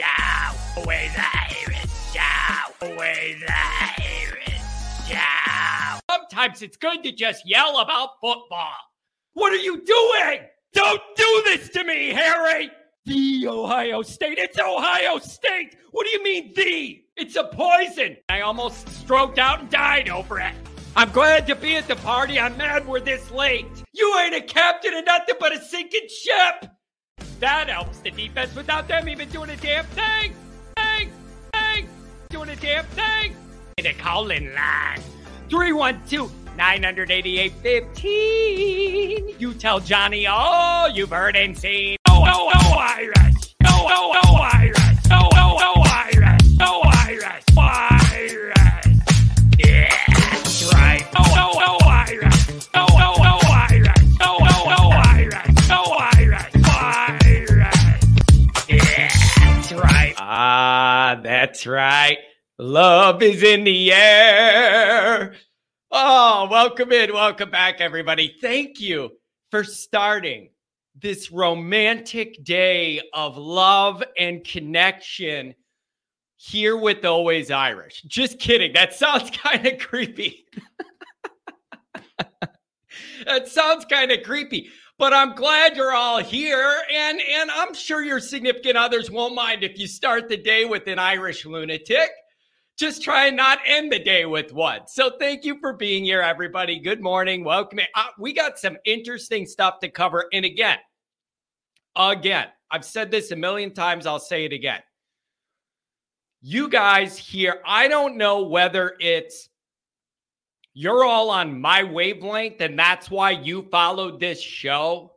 show. Always Irish show. Always Irish show. Sometimes it's good to just yell about football. What are you doing? Don't do this to me, Harry! The Ohio State. It's Ohio State! What do you mean, the? It's a poison. I almost stroked out and died over it. I'm glad to be at the party. I'm mad we're this late. You ain't a captain of nothing but a sinking ship. That helps the defense without them even doing a damn thing. Thing, thing, doing a damn thing. The calling line 312 988 15. You tell Johnny all you've heard and seen. Oh, oh, oh, Irish. Oh, oh, oh, Irish. Oh, oh, oh, Irish. Oh, Irish. Irish. That's right. Love is in the air. Oh, welcome in. Welcome back, everybody. Thank you for starting this romantic day of love and connection here with Always Irish. Just kidding. That sounds kind of creepy. that sounds kind of creepy. But I'm glad you're all here, and and I'm sure your significant others won't mind if you start the day with an Irish lunatic. Just try and not end the day with one. So thank you for being here, everybody. Good morning, welcome. Uh, we got some interesting stuff to cover, and again, again, I've said this a million times. I'll say it again. You guys here, I don't know whether it's you're all on my wavelength and that's why you followed this show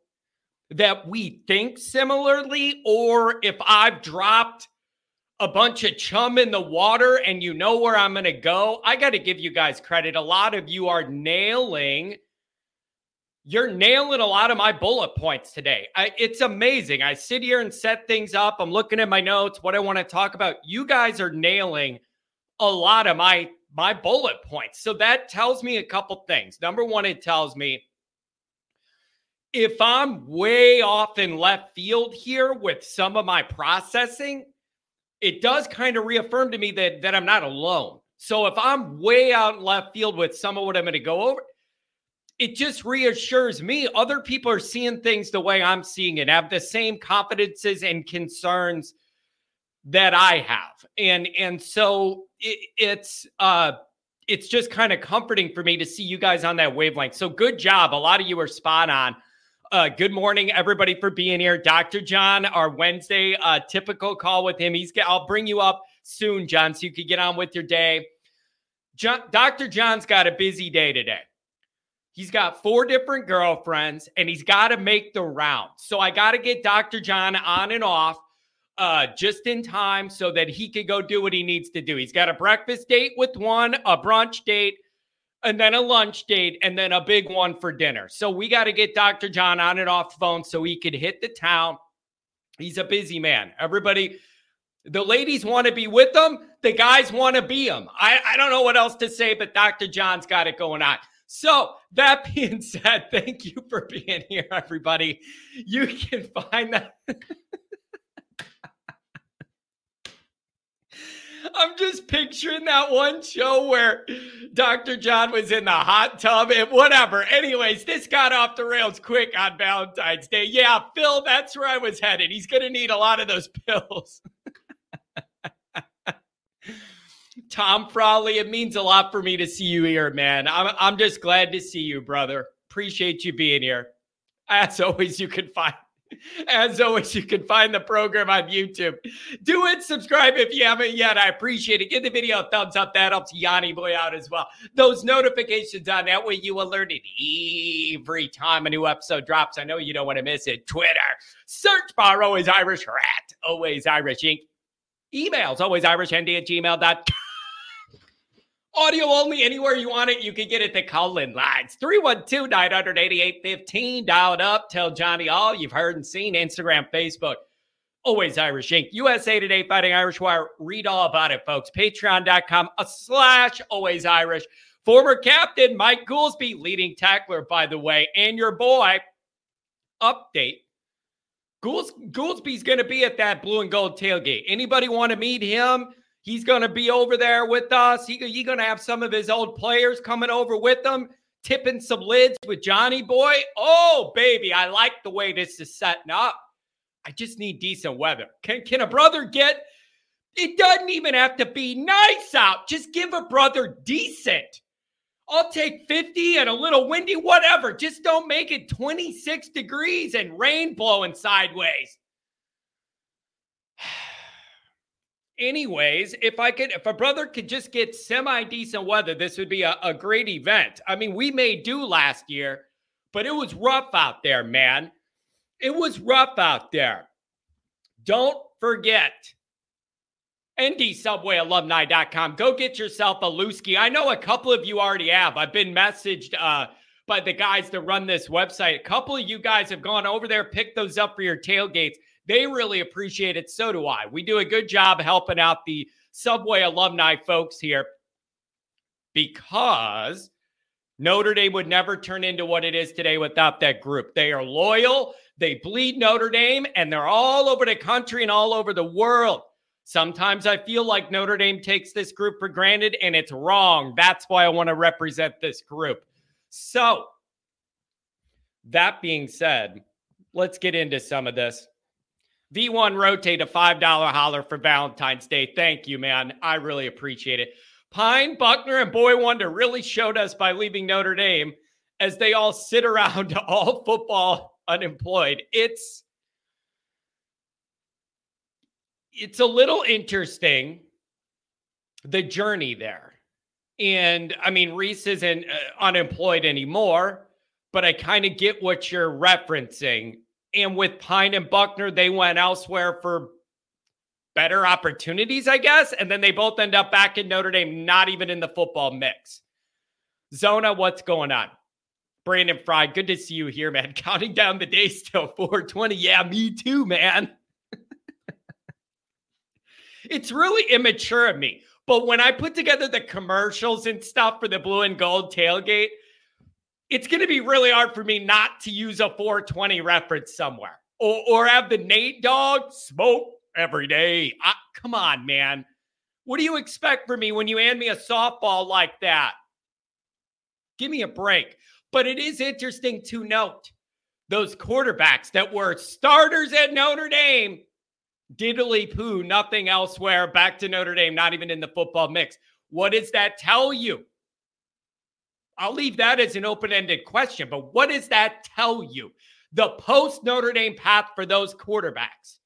that we think similarly or if I've dropped a bunch of chum in the water and you know where I'm going to go. I got to give you guys credit. A lot of you are nailing you're nailing a lot of my bullet points today. I, it's amazing. I sit here and set things up. I'm looking at my notes, what I want to talk about. You guys are nailing a lot of my my bullet points. So that tells me a couple things. Number one, it tells me if I'm way off in left field here with some of my processing, it does kind of reaffirm to me that that I'm not alone. So if I'm way out in left field with some of what I'm going to go over, it just reassures me other people are seeing things the way I'm seeing it, have the same confidences and concerns that I have. And and so it, it's uh it's just kind of comforting for me to see you guys on that wavelength. So good job. A lot of you are spot on. Uh, good morning, everybody, for being here. Dr. John, our Wednesday uh, typical call with him. He's I'll bring you up soon, John, so you could get on with your day. John, Dr. John's got a busy day today. He's got four different girlfriends and he's got to make the round. So I got to get Dr. John on and off uh, just in time so that he could go do what he needs to do. He's got a breakfast date with one, a brunch date, and then a lunch date, and then a big one for dinner. So we got to get Dr. John on and off the phone so he could hit the town. He's a busy man. Everybody, the ladies want to be with him, the guys want to be him. I, I don't know what else to say, but Dr. John's got it going on. So, that being said, thank you for being here, everybody. You can find that. I'm just picturing that one show where Dr. John was in the hot tub and whatever. Anyways, this got off the rails quick on Valentine's Day. Yeah, Phil, that's where I was headed. He's going to need a lot of those pills. Tom Frawley, it means a lot for me to see you here, man. I'm, I'm just glad to see you, brother. Appreciate you being here. As always, you can find as always, you can find the program on YouTube. Do it, subscribe if you haven't yet. I appreciate it. Give the video a thumbs up. That helps Yanni Boy out as well. Those notifications on that way you alerted every time a new episode drops. I know you don't want to miss it. Twitter, search bar always Irish rat, always Irish Inc. Emails always Irish ND at gmail.com. Audio only anywhere you want it. You can get it the Colin lines 312 988 15. Dial it up. Tell Johnny all you've heard and seen. Instagram, Facebook. Always Irish Inc. USA Today Fighting Irish Wire. Read all about it, folks. Patreon.com a slash always Irish. Former captain Mike Goolsby, leading tackler, by the way, and your boy. Update Goulds, Goolsby's going to be at that blue and gold tailgate. Anybody want to meet him? He's going to be over there with us. He's he going to have some of his old players coming over with him, tipping some lids with Johnny Boy. Oh, baby, I like the way this is setting up. I just need decent weather. Can, can a brother get it? Doesn't even have to be nice out. Just give a brother decent. I'll take 50 and a little windy, whatever. Just don't make it 26 degrees and rain blowing sideways. Anyways, if I could, if a brother could just get semi decent weather, this would be a, a great event. I mean, we may do last year, but it was rough out there, man. It was rough out there. Don't forget NDSubwayAlumni.com. Go get yourself a Looski. I know a couple of you already have. I've been messaged uh, by the guys that run this website. A couple of you guys have gone over there, picked those up for your tailgates. They really appreciate it. So do I. We do a good job helping out the Subway alumni folks here because Notre Dame would never turn into what it is today without that group. They are loyal, they bleed Notre Dame, and they're all over the country and all over the world. Sometimes I feel like Notre Dame takes this group for granted, and it's wrong. That's why I want to represent this group. So, that being said, let's get into some of this. V1 rotate a $5 holler for Valentine's Day. Thank you, man. I really appreciate it. Pyne, Buchner, and Boy Wonder really showed us by leaving Notre Dame as they all sit around all football unemployed. It's it's a little interesting the journey there. And I mean, Rees isn't uh, unemployed anymore, but I kind of get what you're referencing. And with Pyne and Buchner, they went elsewhere for better opportunities, I guess. And then they both end up back in Notre Dame, not even in the football mix. Zona, what's going on? Brandon Fry, good to see you here, man. Counting down the days till 420. Yeah, me too, man. it's really immature of me. But when I put together the commercials and stuff for the blue and gold tailgate, it's going to be really hard for me not to use a 420 reference somewhere or, or have the Nate dog smoke every day. I, come on, man. What do you expect from me when you hand me a softball like that? Give me a break. But it is interesting to note those quarterbacks that were starters at Notre Dame diddly poo, nothing elsewhere, back to Notre Dame, not even in the football mix. What does that tell you? I'll leave that as an open ended question, but what does that tell you? The post Notre Dame path for those quarterbacks.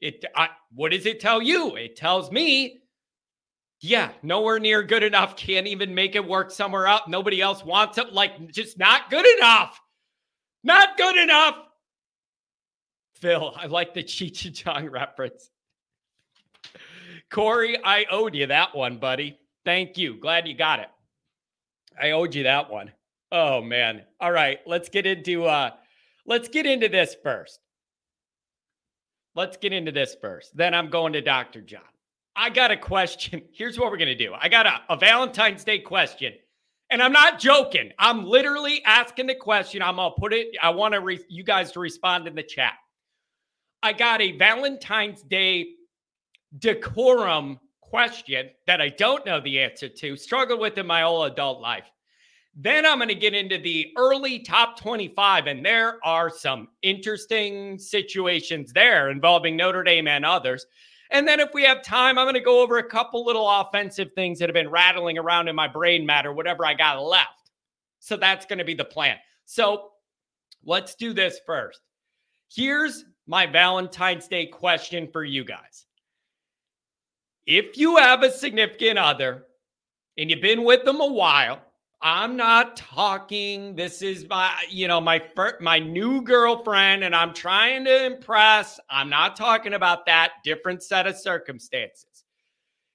It I, what does it tell you? It tells me, yeah, nowhere near good enough. Can't even make it work somewhere else. Nobody else wants it. Like, just not good enough. Not good enough. Phil, I like the Cheech and Chong reference. Corey, I owed you that one, buddy. Thank you. Glad you got it. I owed you that one. Oh man. All right, let's get into uh let's get into this first. Let's get into this first. Then I'm going to Dr. John. I got a question. Here's what we're going to do. I got a, a Valentine's Day question. And I'm not joking. I'm literally asking the question. I'm going to put it I want to re- you guys to respond in the chat. I got a Valentine's Day decorum question that I don't know the answer to, struggled with in my whole adult life. Then I'm going to get into the early top 25, and there are some interesting situations there involving Notre Dame and others. And then if we have time, I'm going to go over a couple little offensive things that have been rattling around in my brain matter, whatever I got left. So that's going to be the plan. So let's do this first. Here's my Valentine's Day question for you guys. If you have a significant other and you've been with them a while, I'm not talking this is my you know my first, my new girlfriend and I'm trying to impress. I'm not talking about that different set of circumstances.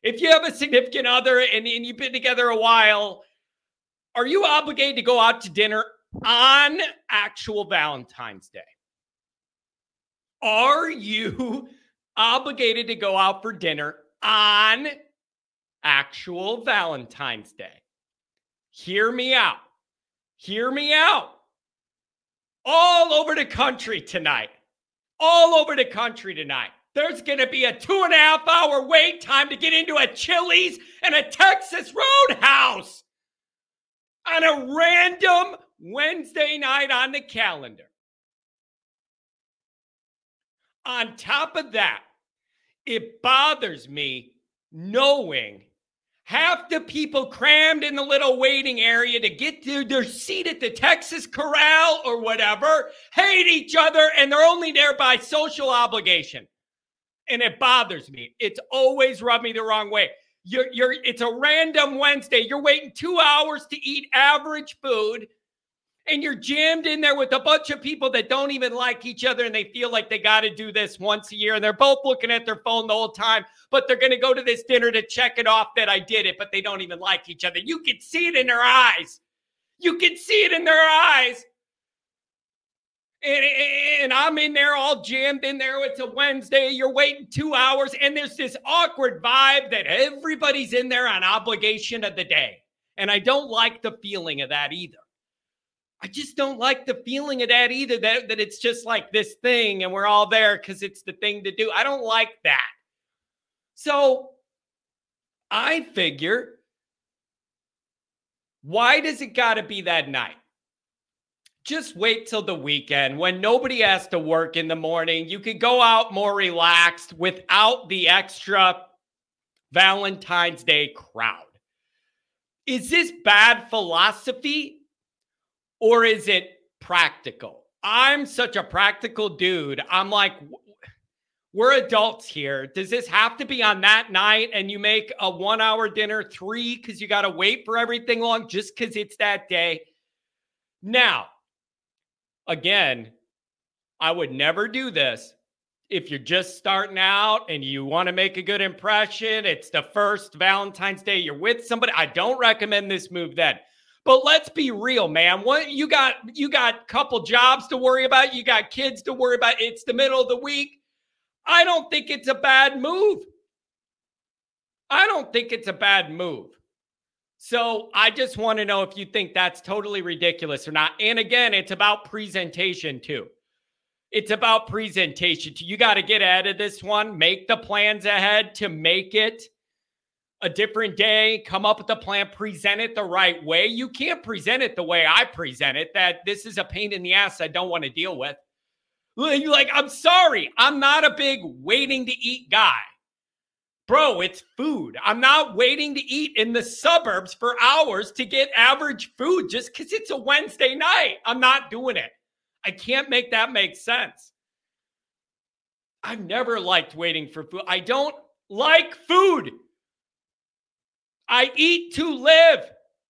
If you have a significant other and, and you've been together a while, are you obligated to go out to dinner on actual Valentine's Day? Are you obligated to go out for dinner on actual Valentine's Day? Hear me out. Hear me out. All over the country tonight. all over the country tonight. There's going to be a two and a half hour wait time to get into a Chili's and a Texas Roadhouse on a random Wednesday night on the calendar. On top of that, it bothers me knowing half the people crammed in the little waiting area to get to their seat at the Texas Corral or whatever hate each other and they're only there by social obligation. And it bothers me. It's always rubbed me the wrong way. You're, you're, it's a random Wednesday. You're waiting two hours to eat average food and you're jammed in there with a bunch of people that don't even like each other and they feel like they got to do this once a year and they're both looking at their phone the whole time but they're going to go to this dinner to check it off that I did it but they don't even like each other you can see it in their eyes you can see it in their eyes and, and I'm in there all jammed in there. It's a Wednesday. You're waiting two hours, and there's this awkward vibe that everybody's in there on obligation of the day. And I don't like the feeling of that either. I just don't like the feeling of that either. That, that it's just like this thing and we're all there because it's the thing to do. I don't like that. So I figure, why does it got to be that night? Just wait till the weekend when nobody has to work in the morning. You could go out more relaxed without the extra Valentine's Day crowd. Is this bad philosophy? Or is it practical? I'm such a practical dude. I'm like, we're adults here. Does this have to be on that night and you make a one hour dinner three because you got to wait for everything long just because it's that day? Now, again, I would never do this if you're just starting out and you want to make a good impression. It's the first Valentine's Day you're with somebody. I don't recommend this move then. But let's be real, man. What you got you got a couple jobs to worry about, you got kids to worry about. It's the middle of the week. I don't think it's a bad move. I don't think it's a bad move. So I just want to know if you think that's totally ridiculous or not. And again, it's about presentation too. It's about presentation. You got to get ahead of this one, make the plans ahead to make it a different day, come up with a plan, present it the right way. You can't present it the way I present it, that this is a pain in the ass I don't want to deal with. You're Like, I'm sorry, I'm not a big waiting to eat guy. Bro, it's food. I'm not waiting to eat in the suburbs for hours to get average food just because it's a Wednesday night. I'm not doing it. I can't make that make sense. I've never liked waiting for food. I don't like food. I eat to live.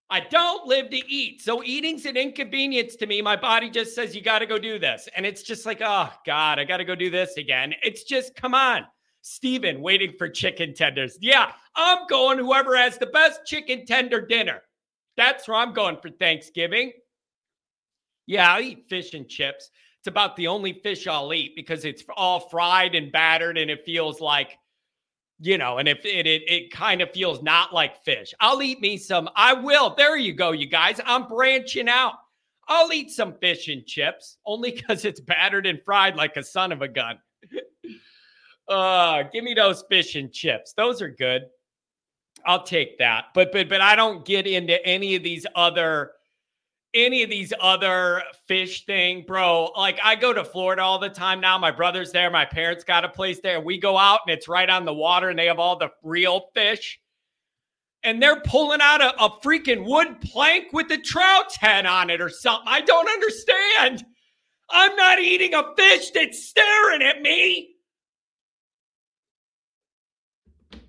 I don't live to eat. So eating's an inconvenience to me. My body just says, you got to go do this. And it's just like, oh, God, I got to go do this again. It's just, come on. Steven, waiting for chicken tenders. Yeah, I'm going whoever has the best chicken tender dinner. That's where I'm going for Thanksgiving. Yeah, I'll eat fish and chips. It's about the only fish I'll eat because it's all fried and battered and it feels like you know, and if it, it it kind of feels not like fish, I'll eat me some. I will. There you go, you guys. I'm branching out. I'll eat some fish and chips only because it's battered and fried like a son of a gun. uh, give me those fish and chips. Those are good. I'll take that. But but but I don't get into any of these other any of these other fish thing, bro. Like I go to Florida all the time now. My brother's there. My parents got a place there. We go out and it's right on the water and they have all the real fish. And they're pulling out a, a freaking wood plank with the trout's head on it or something. I don't understand. I'm not eating a fish that's staring at me.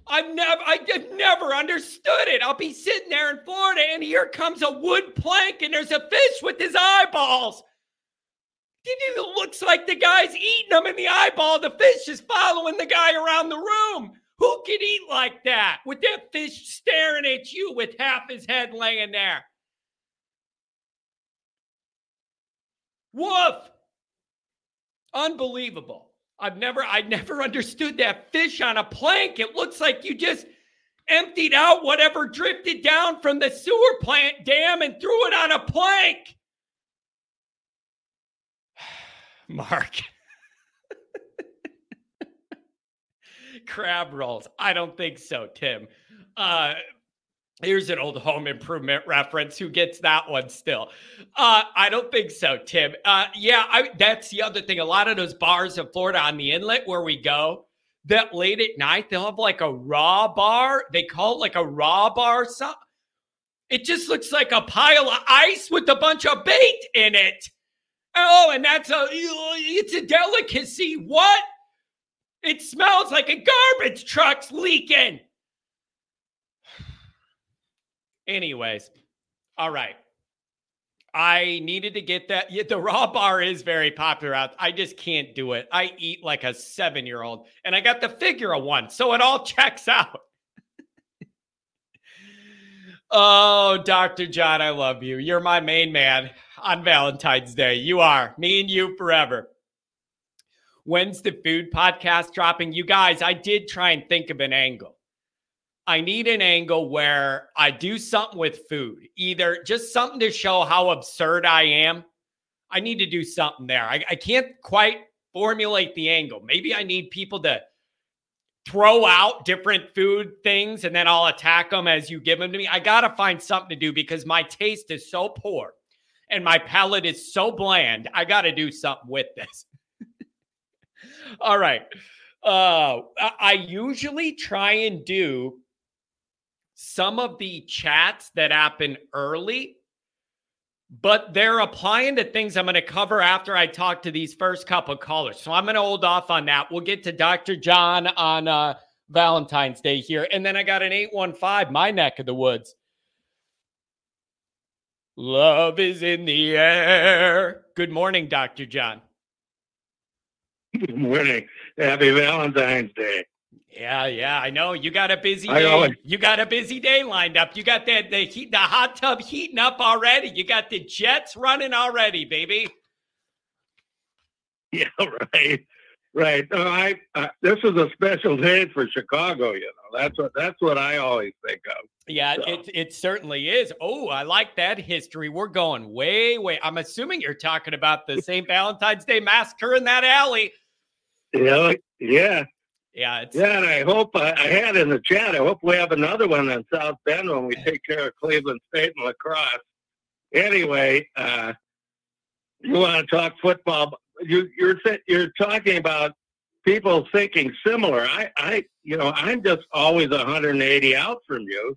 I've never, I've never understood it. I'll be sitting there in Florida, and here comes a wood plank, and there's a fish with his eyeballs. It looks like the guy's eating them in the eyeball. The fish is following the guy around the room. Who can eat like that with that fish staring at you with half his head laying there? Woof! Unbelievable. I've never I never understood that fish on a plank. It looks like you just emptied out whatever drifted down from the sewer plant dam and threw it on a plank. Mark. Crab rolls. I don't think so, Tim. Uh here's an old home improvement reference. Who gets that one still? Uh, I don't think so, Tim. Uh, yeah, I, that's the other thing. A lot of those bars in Florida on the inlet where we go, that late at night they'll have like a raw bar. They call it like a raw bar. So it just looks like a pile of ice with a bunch of bait in it. Oh, and that's a it's a delicacy. What? It smells like a garbage truck's leaking. Anyways, all right. I needed to get that. Yeah, the raw bar is very popular out. I just can't do it. I eat like a seven year old, and I got the figure of one, so it all checks out. oh, Dr. John, I love you. You're my main man on Valentine's Day. You are. Me and you forever. When's the food podcast dropping? You guys, I did try and think of an angle. I need an angle where I do something with food, either just something to show how absurd I am. I need to do something there. I, I can't quite formulate the angle. Maybe I need people to throw out different food things and then I'll attack them as you give them to me. I got to find something to do because my taste is so poor and my palate is so bland. I got to do something with this. All right. Uh, I usually try and do some of the chats that happen early, but they're applying to things I'm going to cover after I talk to these first couple callers. So I'm going to hold off on that. We'll get to Dr. John on uh, Valentine's Day here. And then I got an 815, my neck of the woods. Love is in the air. Good morning, Dr. John. Good morning. Happy Valentine's Day. Yeah, yeah, I know. You got a busy day. Always, you got a busy day lined up. You got the the heat, the hot tub heating up already. You got the jets running already, baby. Yeah, right, right. Uh, I uh, this is a special day for Chicago. You know, that's what that's what I always think of. Yeah, so. it it certainly is. Oh, I like that history. We're going way, way. I'm assuming you're talking about the St. Valentine's Day massacre in that alley. Yeah, yeah. Yeah, yeah, and I hope I, I had in the chat. I hope we have another one in South Bend when we take care of Cleveland State and lacrosse. Anyway, uh, you want to talk football? You, you're you're talking about people thinking similar. I, I, you know, I'm just always 180 out from you,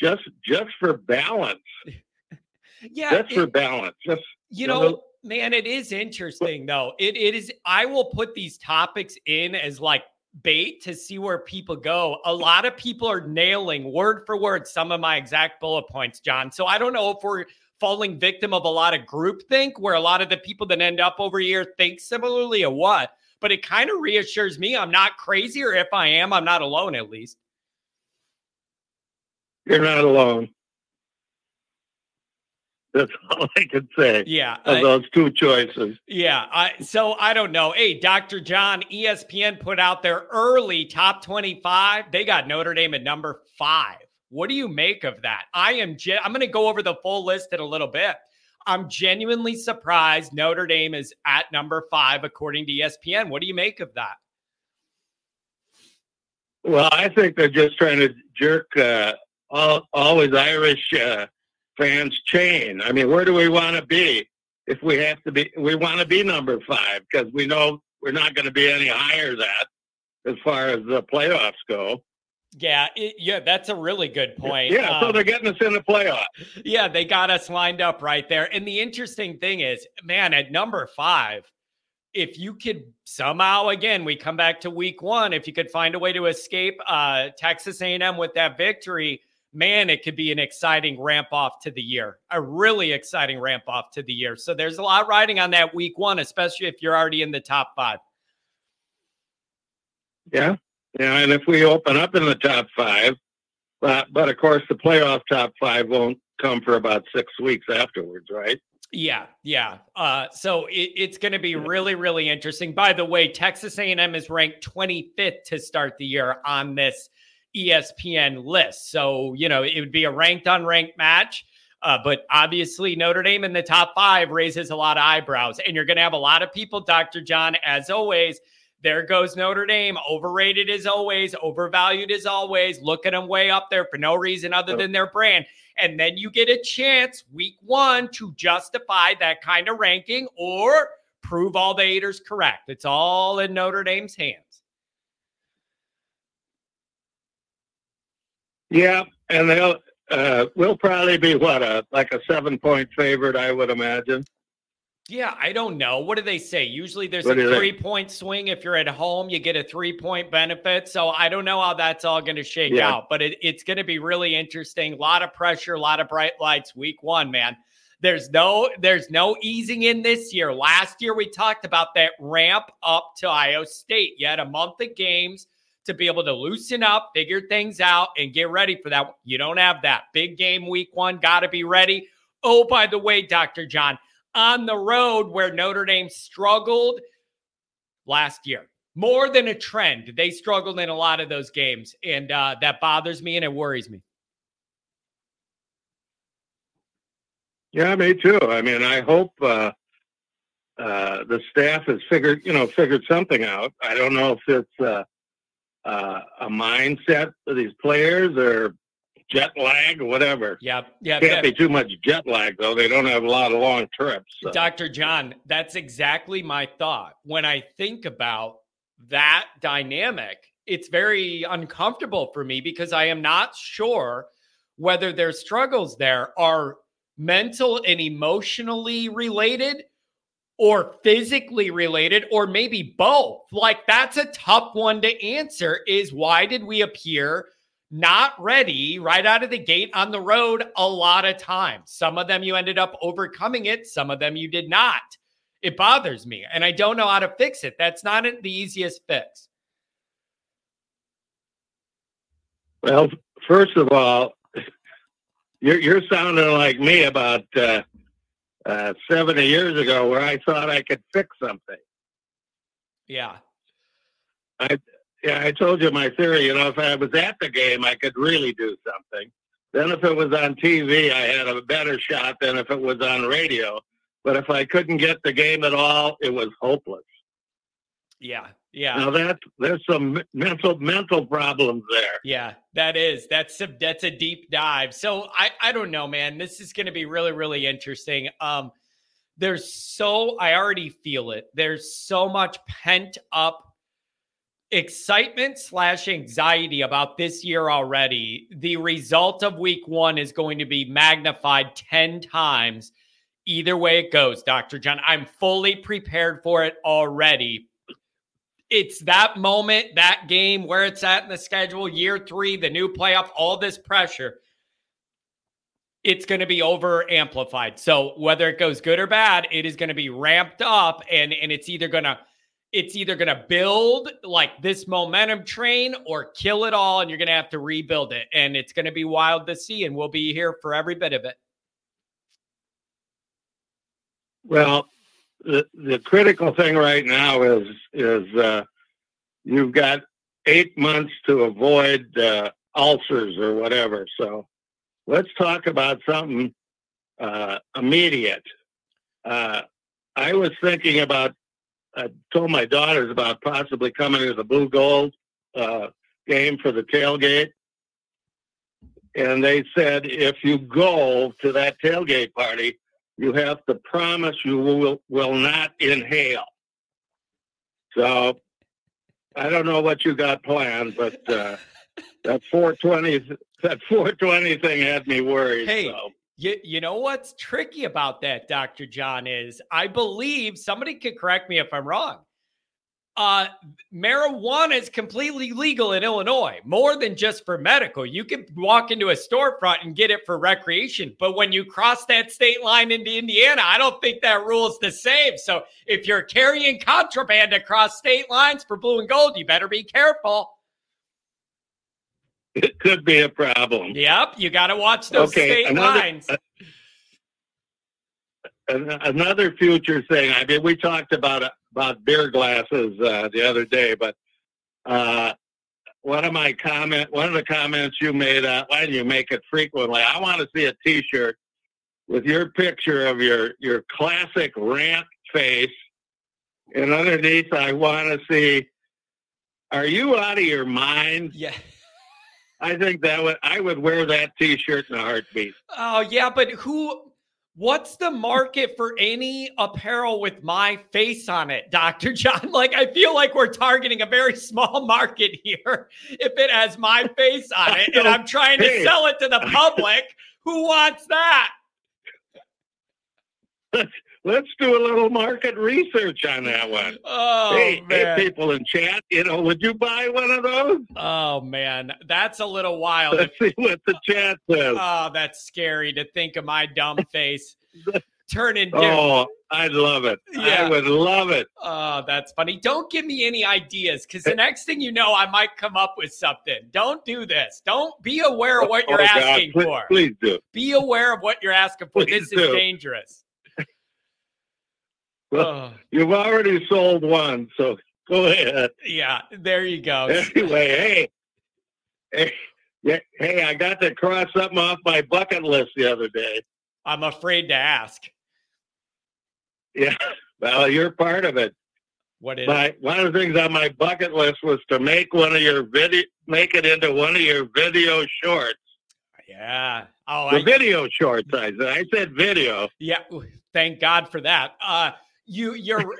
just just for balance. yeah, just it, for balance. Just you know, man, it is interesting though. It it is. I will put these topics in as like bait to see where people go. A lot of people are nailing word for word some of my exact bullet points, John. So I don't know if we're falling victim of a lot of groupthink where a lot of the people that end up over here think similarly or what. But it kind of reassures me I'm not crazy, or if I am, I'm not alone at least. You're not alone. That's all I can say. Yeah, of those two choices. Yeah, I, so I don't know. Hey, Dr. John, ESPN put out their early top twenty-five. They got Notre Dame at number five. What do you make of that? I am. Gen- I'm going to go over the full list in a little bit. I'm genuinely surprised Notre Dame is at number five according to ESPN. What do you make of that? Well, I think they're just trying to jerk uh, all, always Irish. Uh, fans chain. I mean, where do we want to be if we have to be? We want to be number five because we know we're not going to be any higher that as far as the playoffs go. Yeah, it, yeah, that's a really good point. Yeah, um, so they're getting us in the playoffs. Yeah, they got us lined up right there. And the interesting thing is, man, at number five, if you could somehow again we come back to week one, if you could find a way to escape uh, Texas A&M with that victory, man, it could be an exciting ramp off to the year, a really exciting ramp off to the year. So there's a lot riding on that week one, especially if you're already in the top five. Yeah. Yeah. And if we open up in the top five, but, but of course, the playoff top five won't come for about six weeks afterwards, right? Yeah, yeah. Uh, so it, it's going to be really, really interesting. By the way, Texas A&M is ranked 25th to start the year on this ESPN list. So, you know, it would be a ranked unranked match. Uh, but obviously, Notre Dame in the top five raises a lot of eyebrows. And you're going to have a lot of people, Dr. John, as always, there goes Notre Dame. Overrated as always, overvalued as always. Look at them way up there for no reason other than their brand. And then you get a chance week one to justify that kind of ranking or prove all the haters correct. It's all in Notre Dame's hands. Yeah, and they'll uh, we'll probably be what a like a seven point favorite, I would imagine. Yeah, I don't know. What do they say? Usually there's what a three point swing. If you're at home, you get a three point benefit. So I don't know how that's all going to shake yeah. out, but it, it's going to be really interesting. A lot of pressure, a lot of bright lights week one, man. There's no there's no easing in this year. Last year we talked about that ramp up to Iowa State. You had a month of games to be able to loosen up, figure things out, and get ready for that. You don't have that. Big game week one, got to be ready. Oh, by the way, Dr. John, on the road where Notre Dame struggled last year. More than a trend. They struggled in a lot of those games, and uh, that bothers me and it worries me. Yeah, me too. I mean, I hope uh, uh, the staff has figured, you know, figured something out. I don't know if it's uh, a mindset for these players or jet lag or whatever. Yep. Yeah. Can't be too much jet lag though. They don't have a lot of long trips. So. Dr. John, that's exactly my thought. When I think about that dynamic, it's very uncomfortable for me because I am not sure whether their struggles there are mental and emotionally related or physically related or maybe both. Like that's a tough one to answer is why did we appear not ready right out of the gate on the road a lot of times. Some of them you ended up overcoming it, some of them you did not. It bothers me, and I don't know how to fix it. That's not the easiest fix. Well, first of all, you're, you're sounding like me about uh, uh, 70 years ago where I thought I could fix something. Yeah. I, yeah, I told you my theory. You know, if I was at the game, I could really do something. Then, if it was on TV, I had a better shot than if it was on radio. But if I couldn't get the game at all, it was hopeless. Yeah, yeah. Now that there's some mental mental problems there. Yeah, that is. That's a that's a deep dive. So I I don't know, man. This is going to be really really interesting. Um, there's so I already feel it. There's so much pent up excitement slash anxiety about this year already, the result of week one is going to be magnified 10 times. Either way it goes, Dr. John, I'm fully prepared for it already. It's that moment, that game, where it's at in the schedule, year three, the new playoff, all this pressure. It's going to be over amplified. So whether it goes good or bad, it is going to be ramped up and, and it's either going to it's either going to build like this momentum train or kill it all and you're going to have to rebuild it and it's going to be wild to see and we'll be here for every bit of it well the the critical thing right now is is uh, you've got eight months to avoid uh, ulcers or whatever so let's talk about something uh, immediate uh, i was thinking about I told my daughters about possibly coming to the Blue Gold uh, game for the tailgate. And they said, if you go to that tailgate party, you have to promise you will, will not inhale. So I don't know what you got planned, but uh, that 420 that 420 thing had me worried. Hey, so. You, you know what's tricky about that, Dr. John, is I believe somebody could correct me if I'm wrong. Uh, marijuana is completely legal in Illinois, more than just for medical. You can walk into a storefront and get it for recreation. But when you cross that state line into Indiana, I don't think that rule is the same. So if you're carrying contraband across state lines for blue and gold, you better be careful it could be a problem. Yep, you got to watch those okay, state another, lines. Uh, another future thing. I mean, we talked about about beer glasses uh, the other day, but uh, one of my comment, one of the comments you made, uh, why do you make it frequently? I want to see a T-shirt with your picture of your your classic rant face and underneath I want to see. Are you out of your mind? Yeah. I think that would I would wear that T-shirt in a heartbeat. Oh yeah, but who? What's the market for any apparel with my face on it, Dr. John? Like, I feel like we're targeting a very small market here if it has my face on it and I'm trying to sell it to the public. Who wants that? Let's do a little market research on that one. Oh, hey, hey, people in chat, you know, would you buy one of those? Oh, man. That's a little wild. Let's see what the chat says. Oh, that's scary to think of my dumb face turning different. Oh, I'd love it. Yeah. I would love it. Oh, that's funny. Don't give me any ideas because the next thing you know, I might come up with something. Don't do this. Don't be aware of what you're Oh, God, asking please, for. Please do. Be aware of what you're asking for. Please This is dangerous. Well, Oh, You've already sold one, so go ahead. yeah, there you go. Anyway, hey, hey, yeah, hey, I got to cross something off my bucket list the other day. I'm afraid to ask Yeah, well, you're part of it. what it is. My one of the things on my bucket list was to make one of your video, make it into one of your video shorts. Yeah. Oh, The I, video shorts. I said. I said video. yeah. Thank God for that. Uh, you, you're.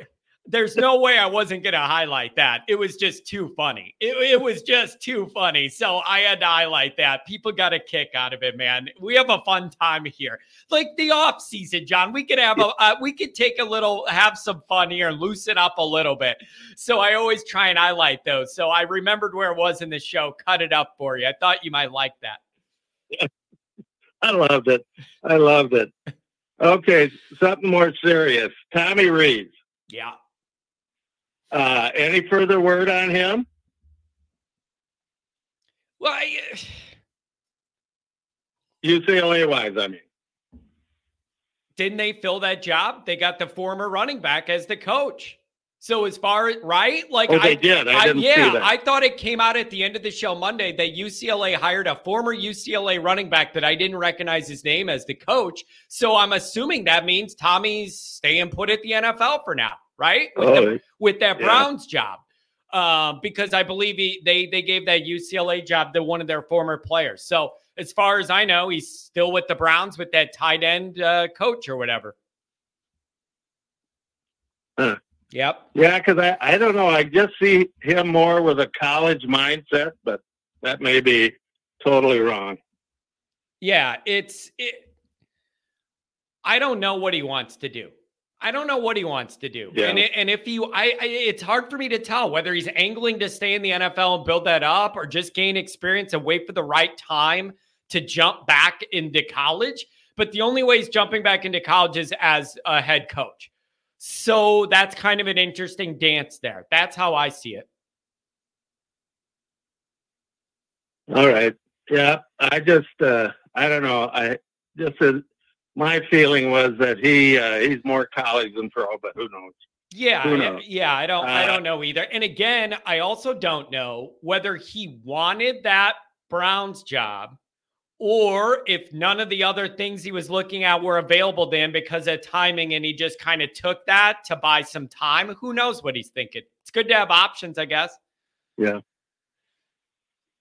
There's no way I wasn't going to highlight that. It was just too funny. It, it was just too funny. So I had to highlight that. People got a kick out of it, man. We have a fun time here. Like the off season, John. We could have a uh, we could take a little have some fun here loosen up a little bit. So I always try and highlight those. So I remembered where it was in the show. Cut it up for you. I thought you might like that. I loved it. I loved it. Okay, something more serious. Tommy Rees. Yeah. Uh, any further word on him? Well, I, UCLA wise, I mean. didn't they fill that job? They got the former running back as the coach. So as far as right, like Oh, they I, did. I I- didn't yeah, see that. I thought it came out at the end of the show Monday that UCLA hired a former UCLA running back that I didn't recognize his name as the coach. So I'm assuming that means Tommy's staying put at the NFL for now, right? With, the- oh, with that yeah. Browns job. Um, because I believe he, they they gave that UCLA job to one of their former players. So as far as I know, he's still with the Browns with that tight end uh, coach or whatever. Huh. Yep. yeah, because I, I don't know. I just see him more with a college mindset, but that may be totally wrong. Yeah, it's it. I don't know what he wants to do. I don't know what he wants to do. Yeah. And it, and if you, I, I, it's hard for me to tell whether he's angling to stay in the NFL and build that up, or just gain experience and wait for the right time to jump back into college. But the only way he's jumping back into college is as a head coach. So that's kind of an interesting dance there. That's how I see it. All right. Yeah, I just uh, I don't know. I just uh, my feeling was that he uh, he's more college than pro, but who knows? Yeah, I- yeah, I don't I Uh, don't know either. And again, I also don't know whether he wanted that Browns job or if none of the other things he was looking at were available then because of timing and he just kind of took that to buy some time. Who knows what he's thinking? It's good to have options, I guess. Yeah.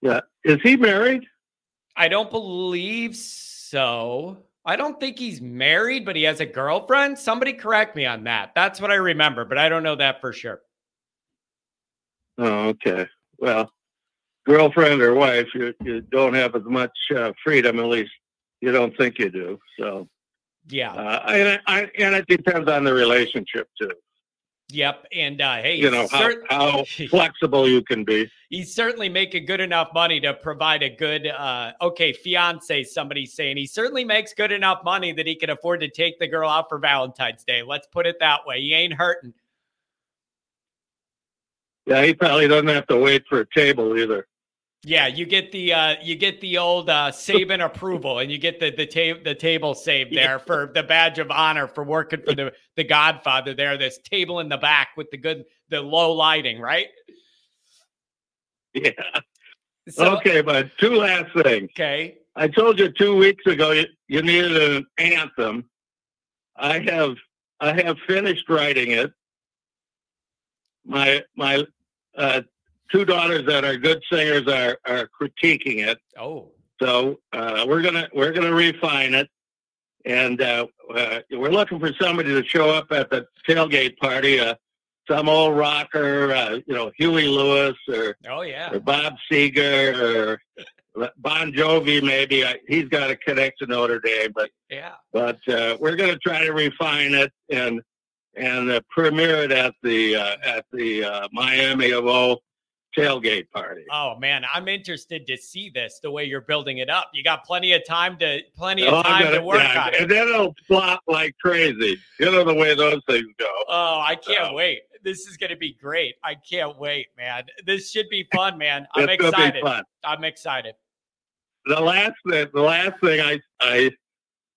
Yeah. Is he married? I don't believe so. I don't think he's married, but he has a girlfriend. Somebody correct me on that. That's what I remember, but I don't know that for sure. Oh, okay. Well, girlfriend or wife, you, you don't have as much uh, freedom. At least you don't think you do. So, Yeah. uh, and, I, and it depends on the relationship too. Yep. And uh, hey, You know how, how flexible you can be. he's certainly making good enough money to provide a good, uh, okay, fiance. Somebody's saying he certainly makes good enough money that he can afford to take the girl out for Valentine's Day. Let's put it that way. He ain't hurting. Yeah, he probably doesn't have to wait for a table either. Yeah, you get the uh, you get the old uh, Saban approval, and you get the the, ta- the table saved there for the badge of honor for working for the the Godfather. There, this table in the back with the good the low lighting, right? Yeah. So, okay, but two last things. okay. I told you two weeks ago you, you needed an anthem. I have I have finished writing it. my my uh, two daughters that are good singers are are critiquing it. Oh, So uh, we're gonna we're gonna refine it, and uh, uh, we're looking for somebody to show up at the tailgate party. Uh, some old rocker, uh, you know, Huey Lewis or, oh yeah. or Bob Seger or Bon Jovi. Maybe I, he's got a connect to Notre Dame, but Yeah. but uh, we're going to try to refine it and and uh, premiere it at the uh, at the uh, Miami of O tailgate party. Oh man, I'm interested to see this the way you're building it up. You got plenty of time to plenty of Oh, time gonna- to work yeah, on it. and then it'll flop like crazy. You know the way those things go. Oh, I can't Oh. wait. This is going to be great. I can't wait, man. This should be fun, man. I'm it's gonna be excited. fun. I'm excited. The last thing, the last thing I I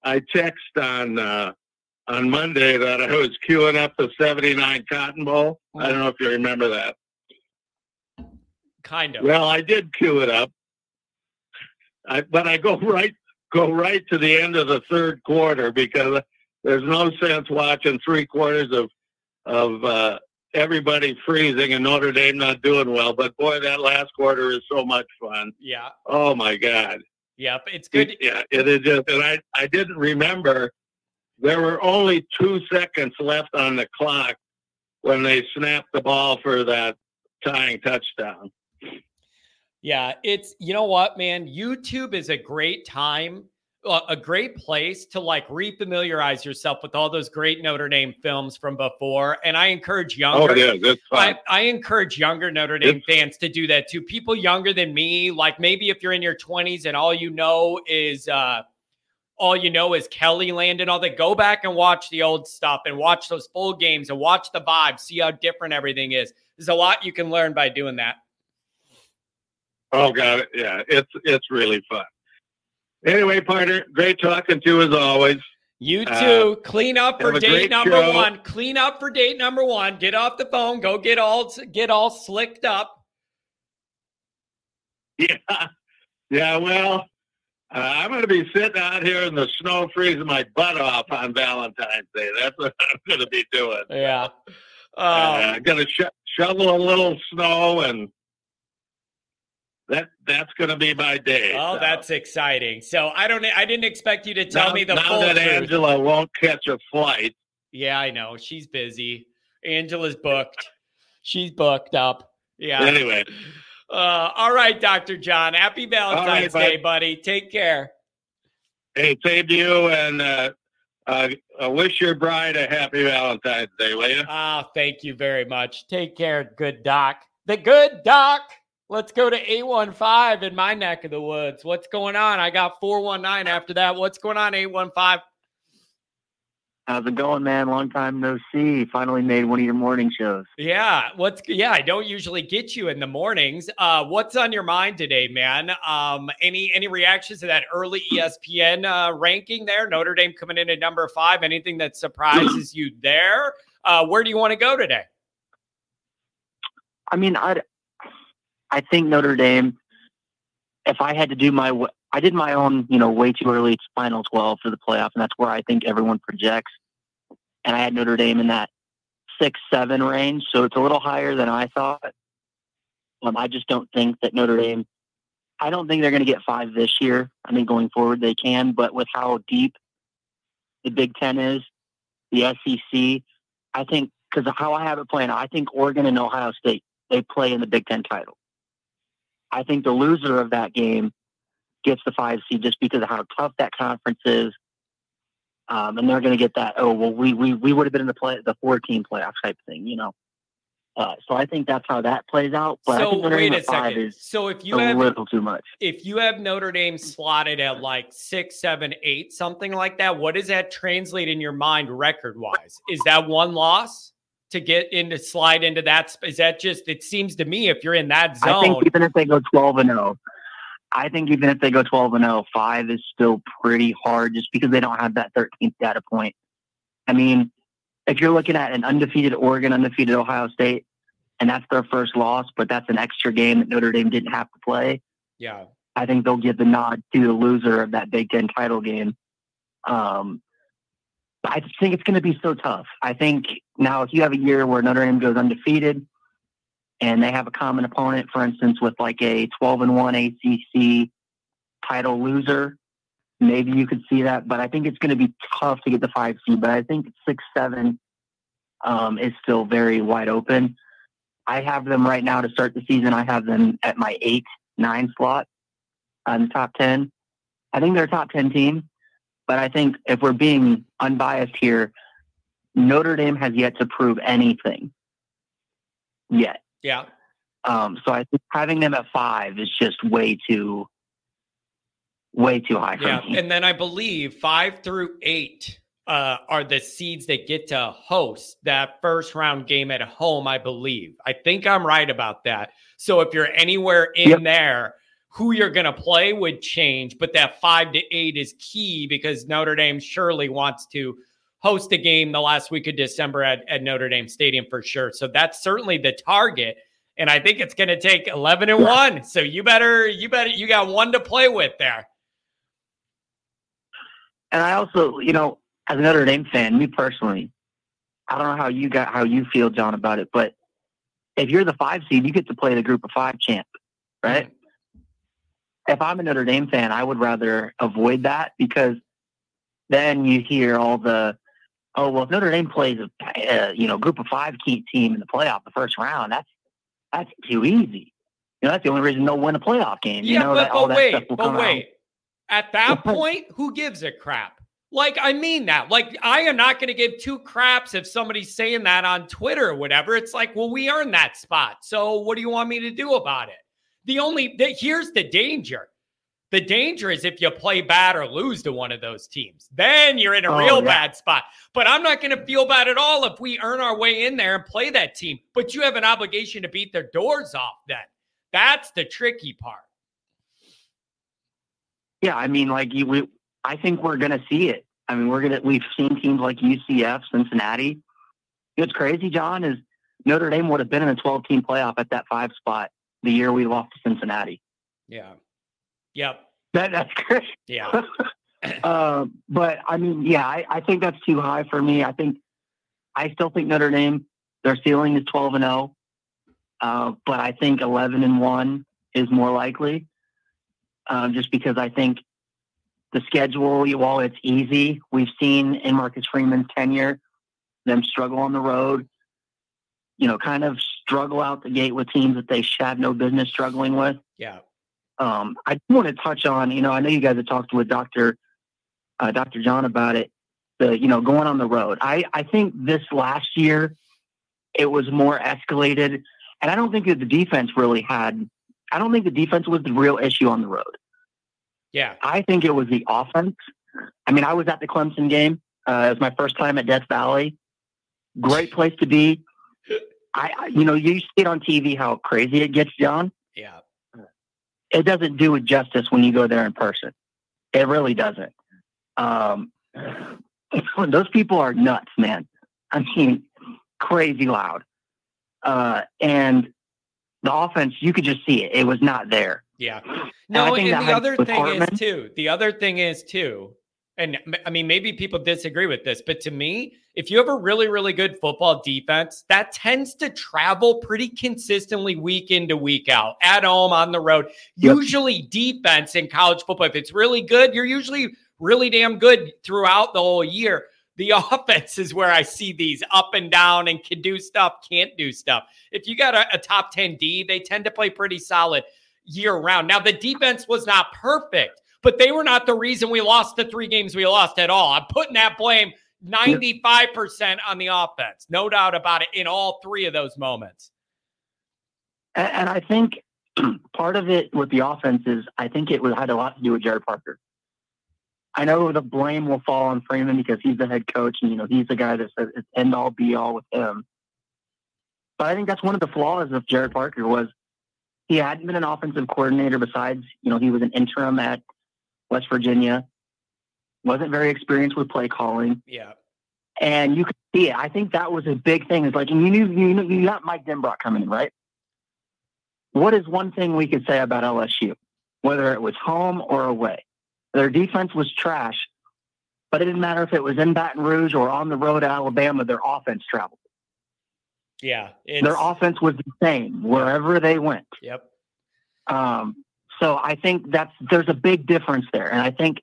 I text on uh, on Monday that I was queuing up the '79 Cotton Bowl. I don't know if you remember that. Kind of. Well, I did queue it up, I, but I go right go right to the end of the third quarter because there's no sense watching three quarters of of uh, everybody freezing and Notre Dame not doing well. But boy, that last quarter is so much fun. Yeah. Oh my God! Yep. It's good. Yeah, it is just, and I I didn't remember there were only two seconds left on the clock when they snapped the ball for that tying touchdown. Yeah, it's you know what, man. YouTube is a great time, uh, a great place to like refamiliarize yourself with all those great Notre Dame films from before. And I encourage Oh, younger. It's fun. I, I encourage younger Notre Dame fans to do that too. People younger than me, like maybe if you're in your 20s and all you know is uh all you know is Kelly Land and all that, go back and watch the old stuff and watch those full games and watch the vibe, see how different everything is. There's a lot you can learn by doing that. Oh God, it yeah, it's it's really fun. Anyway, partner, great talking to you as always. You Uh, too. Clean up for date number show. one. Clean up for date number one. Get off the phone. Go get all get all slicked up. Yeah, yeah. Well, uh, I'm going to be sitting out here in the snow, freezing my butt off on Valentine's Day. That's what I'm going to be doing. Yeah. Uh, Um, I'm going to sh- shovel a little snow, and that that's going to be my day. oh, So, that's exciting. So I don't. I didn't expect you to tell now, me the now full that truth. Angela won't catch a flight. Yeah, I know. She's busy. Angela's booked. She's booked up. Yeah. Anyway, Uh, all right, Dr. John. Happy Valentine's bud. Day, buddy. Take care. hey, same to you, and uh, uh, uh, wish your bride a happy Valentine's Day, will you? Ah, thank you very much. Take care, good doc. The good doc. Let's go to 815 in my neck of the woods. What's going on? I got 419 after that. What's going on, 815? How's it going, man? Long time no see. Finally made one of your morning shows. Yeah, what's yeah, I don't usually get you in the mornings. Uh what's on your mind today, man? Um any any reactions to that early ESPN uh ranking there? Notre Dame coming in at number 5. Anything that surprises you there? Uh where do you want to go today? I mean, I I think Notre Dame. If I had to do my, I did my own, you know, way too early it's final twelve for the playoff, and that's where I think everyone projects. And I had Notre Dame in that six seven range, so it's a little higher than I thought. Um, I just don't think that Notre Dame. I don't think they're going to get five this year. I think going forward they can, but with how deep the Big Ten is, the SEC, I think because of how I have it playing, I think Oregon and Ohio State they play in the Big Ten title. I think the loser of that game gets the five seed just because of how tough that conference is. Um, and they're going to get that. Oh well, we we we would have been in the play the four team playoff type thing, you know. Uh, so I think that's how that plays out. But so wait a second. is So if you a have little too much. if you have Notre Dame slotted at like six, seven, eight, something like that, what does that translate in your mind record wise? Is that one loss to get into slide into that? Is that just? It seems to me if you're in that I zone, think even if they go twelve and zero, I think even if they go twelve and 0, five is still pretty hard just because they don't have that thirteenth data point. I mean, if you're looking at an undefeated Oregon, undefeated Ohio State, and that's their first loss, but that's an extra game that Notre Dame didn't have to play. yeah, I think they'll give the nod to the loser of that Big Ten title game. Um, I just think it's going to be so tough. I think now if you have a year where Notre Dame goes undefeated, and they have a common opponent, for instance, with like a 12 and 1 ACC title loser, maybe you could see that. But I think it's going to be tough to get the five seed. But I think six, seven um, is still very wide open. I have them right now to start the season. I have them at my eight, nine slot on the top 10. I think they're a top 10 team. But I think if we're being unbiased here, Notre Dame has yet to prove anything yet. Yeah. Um, so I think having them at five is just way too, way too high for yeah. me. And then I believe five through eight uh, are the seeds that get to host that first round game at home, I believe. I think I'm right about that. So if you're anywhere in Yep. there, who you're going to play would change, but that five to eight is key because Notre Dame surely wants to host a game the last week of December at, at Notre Dame Stadium for sure. So that's certainly the target. And I think it's going to take 11 and one. So you better, you better, you got one to play with there. And I also, you know, as a Notre Dame fan, me personally, I don't know how you got how you feel, John, about it, but if you're the five seed, you get to play the group of five champ, right? If I'm a Notre Dame fan, I would rather avoid that because then you hear all the, oh well, if Notre Dame plays a, a you know group of five key team in the playoff the first round, that's that's too easy. You know, that's the only reason they'll win a playoff game. you Yeah, know, but, that, all but that stuff wait, will but come out. wait. At that point, who gives a crap? Like, I mean that. Like, I am not going to give two craps if somebody's saying that on Twitter or whatever. It's like, well, we earned that spot. So what do you want me to do about it? The only, the, here's the danger. The danger is if you play bad or lose to one of those teams, then you're in a Oh, real yeah. bad spot. But I'm not going to feel bad at all if we earn our way in there and play that team. But you have an obligation to beat their doors off then. That's the tricky part. Yeah, I mean, like you, we, I think we're going to see it. I mean, we're gonna. We've seen teams like UCF, Cincinnati. What's crazy, John, is Notre Dame would have been in a 12-team playoff at that five spot the year we lost to Cincinnati. Yeah. Yep. That that's crazy. Yeah. uh, but I mean, yeah, I, I think that's too high for me. I think I still think Notre Dame their ceiling is 12 and 0, uh, but I think 11 and one is more likely. Um, just because I think the schedule, you while it's easy, we've seen in Marcus Freeman's tenure them struggle on the road. You know, kind of struggle out the gate with teams that they have no business struggling with. Yeah. Um, I do want to touch on, you know, I know you guys have talked with Dr. Uh, Dr. John about it. The, you know, going on the road. I, I think this last year it was more escalated, and I don't think that the defense really had. I don't think the defense was the real issue on the road. Yeah. I think it was the offense. I mean, I was at the Clemson game. Uh, it was my first time at Death Valley. Great place to be. I, I, you know, you see it on TV how crazy it gets, John. It doesn't do it justice when you go there in person. It really doesn't. Um, those people are nuts, man. I mean, crazy loud. Uh, and the offense, you could just see it. It was not there. Yeah. And I No, think and the other thing is too. The other thing is too. And I mean, maybe people disagree with this, but to me, if you have a really, really good football defense, that tends to travel pretty consistently week into week out, at home, on the road. Yep. Usually, defense in college football, if it's really good, you're usually really damn good throughout the whole year. The offense is where I see these up and down and can do stuff, can't do stuff. If you got a, a top 10 D, they tend to play pretty solid year round. Now, the defense was not perfect, but they were not the reason we lost the three games we lost at all. I'm putting that blame 95% on the offense. No doubt about it in all three of those moments. And, and I think part of it with the offense is I think it had a lot to do with Gerad Parker. I know the blame will fall on Freeman because he's the head coach and, you know, he's the guy that says it's end all be all with him. But I think that's one of the flaws of Gerad Parker was he hadn't been an offensive coordinator besides, you know, he was an interim at West Virginia, wasn't very experienced with play calling Yeah. and you could see it. I think that was a big thing. Is like and you knew you knew you got Mike Denbrock coming in, right? What is one thing we could say about LSU, whether it was home or away? Their defense was trash, but it didn't matter if it was in Baton Rouge or on the road to Alabama. Their offense traveled. Yeah. Their offense was the same wherever they went. Yep. Um, so I think that's there's a big difference there. And I think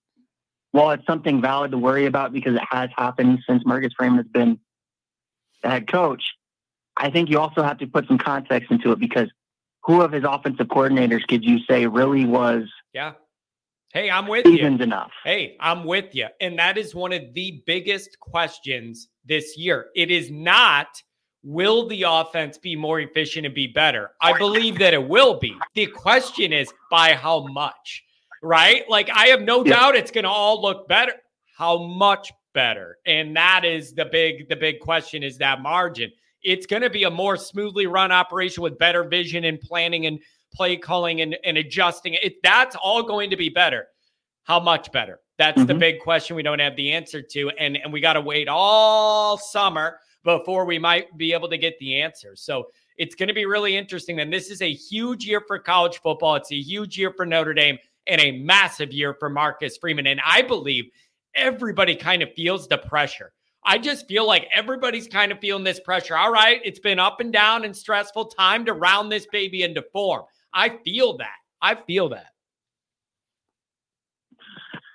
while it's something valid to worry about because it has happened since Marcus Freeman has been the head coach, I think you also have to put some context into it because who of his offensive coordinators could you say really was yeah Hey, I'm with you. enough. Hey, I'm with you. And that is one of the biggest questions this year. It is not will the offense be more efficient and be better? I believe that it will be. The question is by how much, right? Like, I have no yeah. doubt it's going to all look better. How much better? And that is the big, the big question is that margin. It's going to be a more smoothly run operation with better vision and planning and play calling and, and adjusting it. That's all going to be better. How much better? That's mm-hmm. the big question we don't have the answer to. And, and we got to wait all summer before we might be able to get the answer. So it's going to be really interesting. And this is a huge year for college football. It's a huge year for Notre Dame and a massive year for Marcus Freeman. And I believe everybody kind of feels the pressure. I just feel like everybody's kind of feeling this pressure. All right, it's been up and down and stressful. Time to round this baby into form. I feel that. I feel that.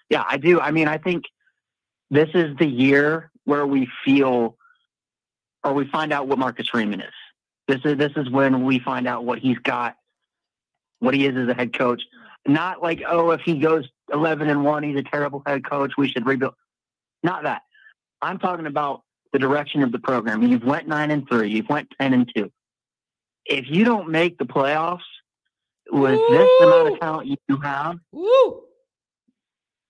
Yeah, I do. I mean, I think this is the year where we feel or we find out what Marcus Freeman is. This is this is when we find out what he's got, what he is as a head coach. Not like, oh, if he goes eleven and one, he's a terrible head coach. We should rebuild. Not that. I'm talking about the direction of the program. You've went nine and three. You've went ten and two. If you don't make the playoffs, with this amount of talent you have,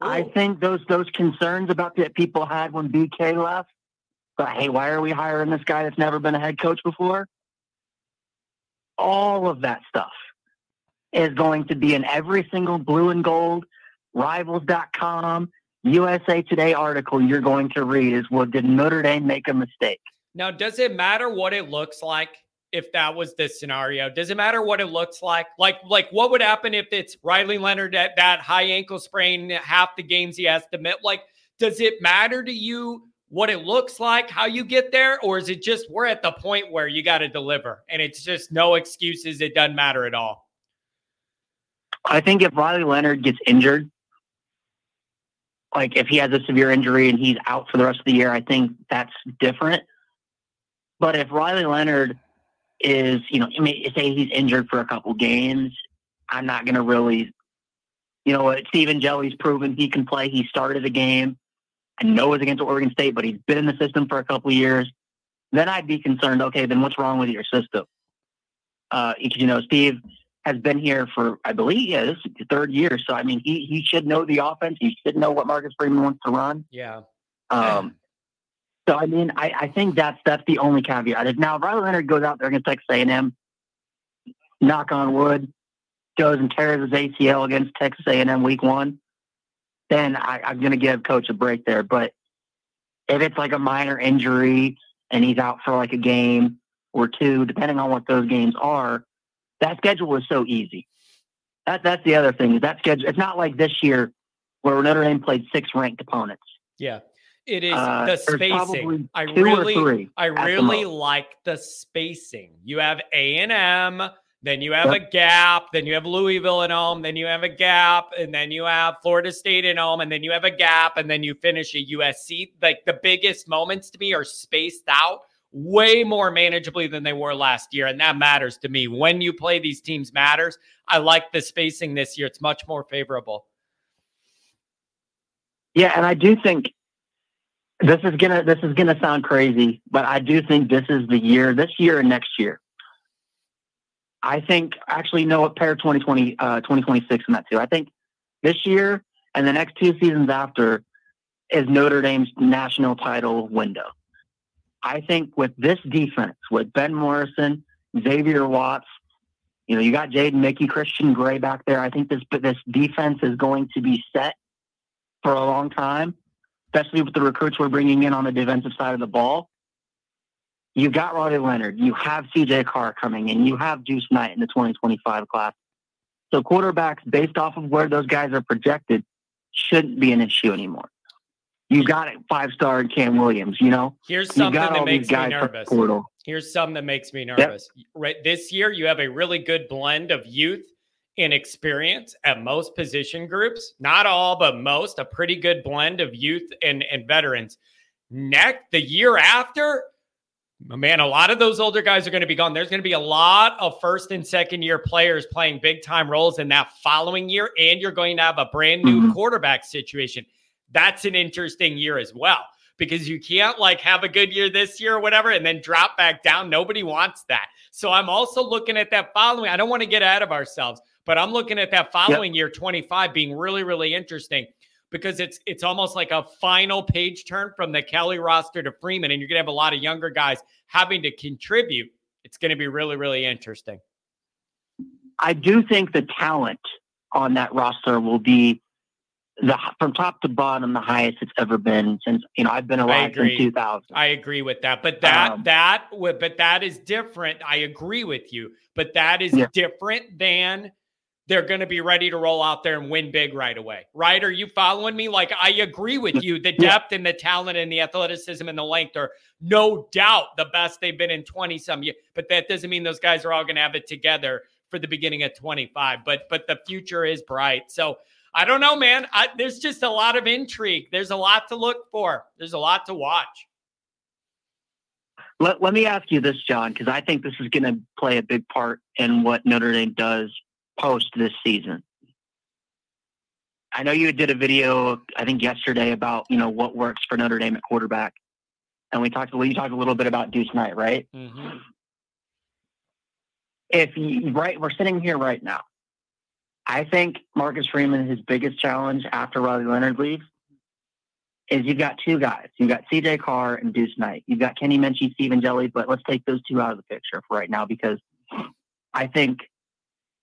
I think those those concerns about that people had when BK left, but hey, why are we hiring this guy that's never been a head coach before? All of that stuff is going to be in every single blue and gold, rivals.com, USA Today article you're going to read is well, did Notre Dame make a mistake? Now, does it matter what it looks like? if that was the scenario? Does it matter what it looks like? Like, like what would happen if it's Riley Leonard at that high ankle sprain, half the games he has to miss? Like, does it matter to you what it looks like, how you get there, or is it just we're at the point where you got to deliver and it's just no excuses? It doesn't matter at all. I think if Riley Leonard gets injured, like if he has a severe injury and he's out for the rest of the year, I think that's different. But if Riley Leonard is, you know, say he's injured for a couple games, I'm not going to really, you know, what Steve Angeli's proven he can play. He started a game. I know it's against Oregon State, but he's been in the system for a couple years. Then I'd be concerned. Okay, then what's wrong with your system? Uh, you know, Steve has been here for, I believe, yeah, this is the third year. So I mean, he he should know the offense. He should know what Marcus Freeman wants to run. Yeah. Um, so I mean, I, I think that's that's the only caveat. If Now, if Riley Leonard goes out there against Texas A&M, knock on wood, goes and tears his ACL against Texas A&M week one, then I, I'm going to give coach a break there. But if it's like a minor injury and he's out for like a game or two, depending on what those games are, that schedule is so easy. That that's the other thing. Is that schedule? It's not like this year where Notre Dame played six ranked opponents. Yeah. It is uh, the spacing. I really, I really like the spacing. You have A and M, then you have yep. a gap, then you have Louisville at home, then you have a gap, and then you have Florida State at home, and then you have a gap, and then you finish a USC. Like the biggest moments to me are spaced out way more manageably than they were last year, and that matters to me. When you play these teams matters. I like the spacing this year; it's much more favorable. Yeah, and I do think this is gonna this is gonna sound crazy, but I do think this is the year, this year and next year. I think actually no pair 2020 uh 2026 in that too. I think this year and the next two seasons after is Notre Dame's national title window. I think with this defense, with Ben Morrison, Xavier Watts, you know, you got Jaden Mickey, Christian Gray back there. I think this this defense is going to be set for a long time especially with the recruits we're bringing in on the defensive side of the ball. You got Riley Leonard. You have CJ Carr coming in. You have Deuce Knight in the 2025 class. So quarterbacks, based off of where those guys are projected, shouldn't be an issue anymore. You got it, five star Cam Williams. You know, here's something that makes me nervous. Here's some that makes me nervous. Yep. Right this year, you have a really good blend of youth and experience at most position groups. Not all, but most. A pretty good blend of youth and and veterans. Next, the year after, man, a lot of those older guys are going to be gone. There's going to be a lot of first and second year players playing big time roles in that following year, and you're going to have a brand new mm-hmm. quarterback situation. That's an interesting year as well because you can't like have a good year this year or whatever and then drop back down. Nobody wants that. So I'm also looking at that following. I don't want to get ahead of ourselves, but I'm looking at that following yep. year 25 being really really interesting because it's it's almost like a final page turn from the Kelly roster to Freeman and you're going to have a lot of younger guys having to contribute. It's going to be really really interesting. I do think the talent on that roster will be the from top to bottom the highest it's ever been since you know I've been alive since 2000. I agree with that, but that um, that but that is different. I agree with you, but that is yeah. different than they're going to be ready to roll out there and win big right away. Right? Are you following me? Like I agree with you. The depth and the talent and the athleticism and the length are no doubt the best they've been in 20 some years, but that doesn't mean those guys are all going to have it together for the beginning of 25. But but the future is bright. So I don't know, man. I, there's just a lot of intrigue. There's a lot to look for. There's a lot to watch. Let, let me ask you this, John, because I think this is going to play a big part in what Notre Dame does post this season. I know you did a video, I think yesterday, about you know what works for Notre Dame at quarterback, and we talked. You talked a little bit about Deuce Knight, right? Mm-hmm. If you, right, we're sitting here right now. I think Marcus Freeman, his biggest challenge after Riley Leonard leaves, is you've got two guys. You've got CJ Carr and Deuce Knight. You've got Kenny Minchey, Steve Angeli, but let's take those two out of the picture for right now because I think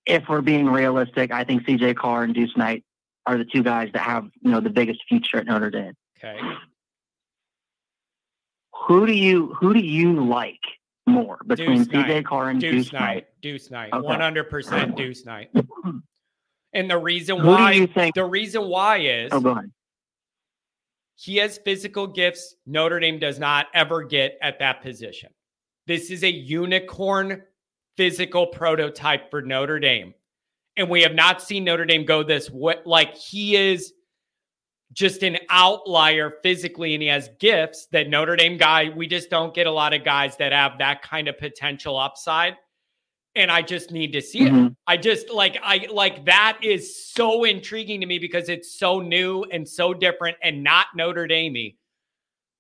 if we're being realistic, I think CJ Carr and Deuce Knight are the two guys that have, you know, the biggest future at Notre Dame. Okay. Who do you who do you like more between CJ Carr and Deuce, Deuce Knight? Knight? Deuce Knight. One hundred percent Deuce Knight. And the reason Who why the reason why is oh, go ahead. he has physical gifts Notre Dame does not ever get at that position. This is a unicorn physical prototype for Notre Dame. And we have not seen Notre Dame go this what like he is just an outlier physically and he has gifts that Notre Dame guy we just don't get a lot of guys that have that kind of potential upside and I just need to see mm-hmm. it. I just like I like that is so intriguing to me because it's so new and so different and not Notre Dame.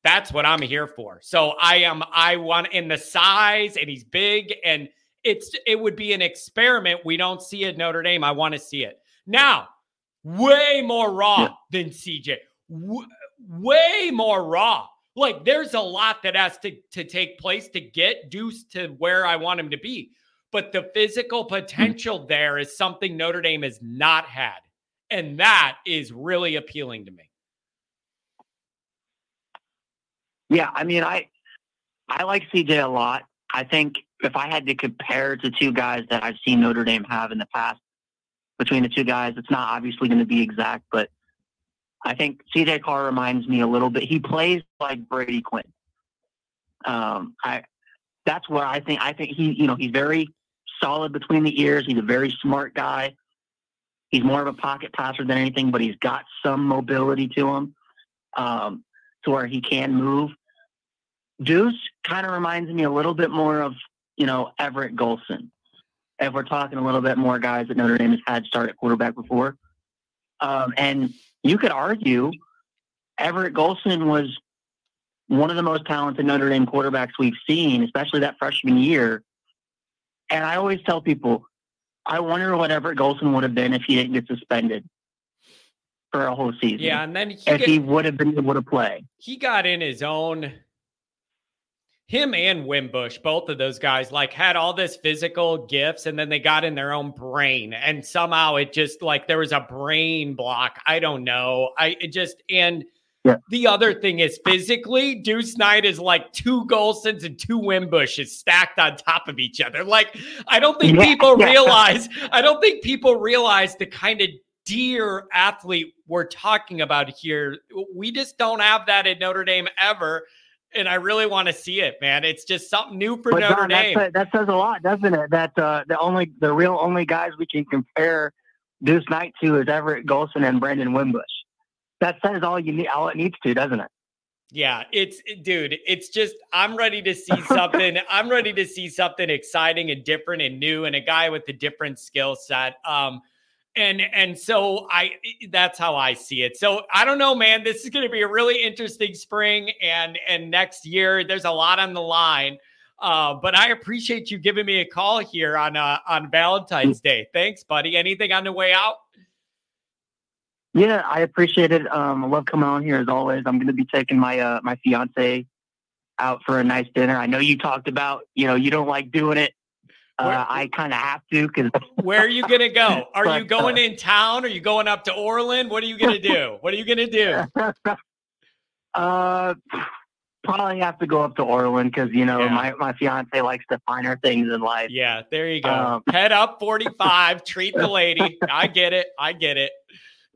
That's what I'm here for. So I am I want in the size and he's big and it's it would be an experiment. We don't see it Notre Dame. I want to see it. Now, way more raw yeah. than CJ. W- way more raw. Like there's a lot that has to to take place to get Deuce to where I want him to be but the physical hmm. potential there is something Notre Dame has not had. And that is really appealing to me. Yeah, I mean, I I like CJ a lot. I think if I had to compare to two guys that I've seen Notre Dame have in the past, between the two guys, it's not obviously going to be exact, but I think CJ Carr reminds me a little bit. He plays like Brady Quinn. Um, I that's where I think I think he, you know, he's very solid between the ears. He's a very smart guy. He's more of a pocket passer than anything, but he's got some mobility to him um, to where he can move. Deuce kind of reminds me a little bit more of, you know, Everett Golson. If we're talking a little bit more guys that Notre Dame has had start at quarterback before. Um, and you could argue Everett Golson was one of the most talented Notre Dame quarterbacks we've seen, especially that freshman year. And I always tell people, I wonder what Everett Golson would have been if he didn't get suspended for a whole season. Yeah, and then he if get, he would have been able to play. He got in his own. Him and Wimbush, both of those guys, like had all this physical gifts, and then they got in their own brain, and somehow it just like there was a brain block. I don't know. I it just and yeah. The other thing is physically, Deuce Knight is like two Golsons and two Wimbushes stacked on top of each other. Like, I don't think yeah. people realize, I don't think people realize the kind of deer athlete we're talking about here. We just don't have that at Notre Dame ever. And I really want to see it, man. It's just something new for But Notre John, Dame. that, that says a lot, doesn't it? That uh, the only the real only guys we can compare Deuce Knight to is Everett Golson and Brandon Wimbush. That says all you need, all it needs to, doesn't it? Yeah, it's dude, it's just I'm ready to see something. I'm ready to see something exciting and different and new and a guy with a different skill set. Um and and so I that's how I see it. So I don't know, man. This is going to be a really interesting spring and and next year there's a lot on the line. Uh, but I appreciate you giving me a call here on uh, on Valentine's Day. Thanks, buddy. Anything on the way out? Yeah, I appreciate it. Um, I love coming on here as always. I'm going to be taking my uh, my fiance out for a nice dinner. I know you talked about, you know, you don't like doing it. Uh, I kind of have to because Where are you gonna go? Are you going uh, in town? Are you going up to Orland? What are you gonna do? What are you gonna do? uh, probably have to go up to Orland because you know Yeah. my my fiance likes the finer things in life. Yeah, there you go. Um, Head up 45, treat the lady. I get it. I get it.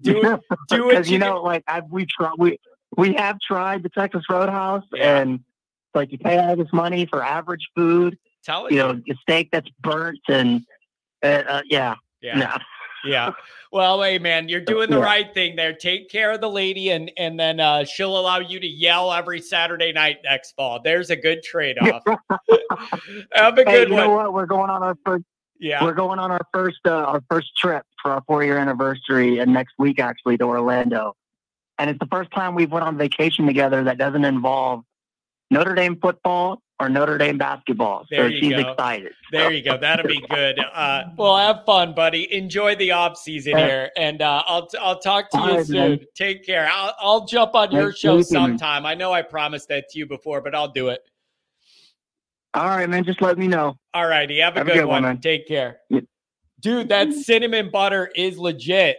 Do it. Do what because you know, like I've, we tried, we we have tried the Texas Roadhouse, Yeah. and like you pay all this money for average food, Tell you know, a steak that's burnt, and uh, uh, yeah, yeah. no. Yeah. Well, hey man, you're doing the Yeah. right thing there. Take care of the lady and and then uh she'll allow you to yell every Saturday night next fall. There's a good trade-off. Have a Hey, good you one. know what? We're going on our first. Yeah. We're going on our first uh, our first trip for our four year anniversary, and next week actually to Orlando, and it's the first time we've went on vacation together that doesn't involve Notre Dame football or Notre Dame basketball. There so she's go. excited. There you go. That'll be good. Uh, well, have fun, buddy. Enjoy the off season here, and uh, I'll I'll talk to you right, soon. man. Take care. I'll I'll jump on your show sometime. I know I promised that to you before, but I'll do it. All right, man. Just let me know. All righty. Have a Have a good, good one. one. Take care. Yeah. Dude, that cinnamon butter is legit.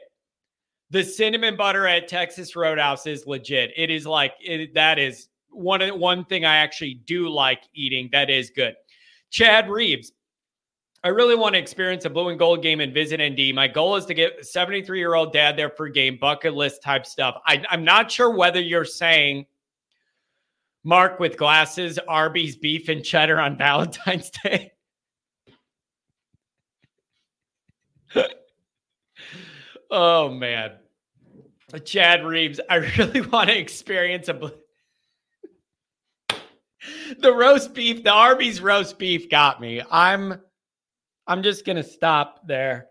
The cinnamon butter at Texas Roadhouse is legit. It is like it, that is one one thing I actually do like eating. That is good. Chad Reeves. I really want to experience a blue and gold game and visit ND. My goal is to get 73 year old dad there for game, bucket list type stuff. I, I'm not sure whether you're saying Mark with glasses, Arby's beef and cheddar on Valentine's Day. oh man. Chad Reeves, I really want to experience a bl- the roast beef, the Arby's roast beef got me. I'm I'm just gonna stop there.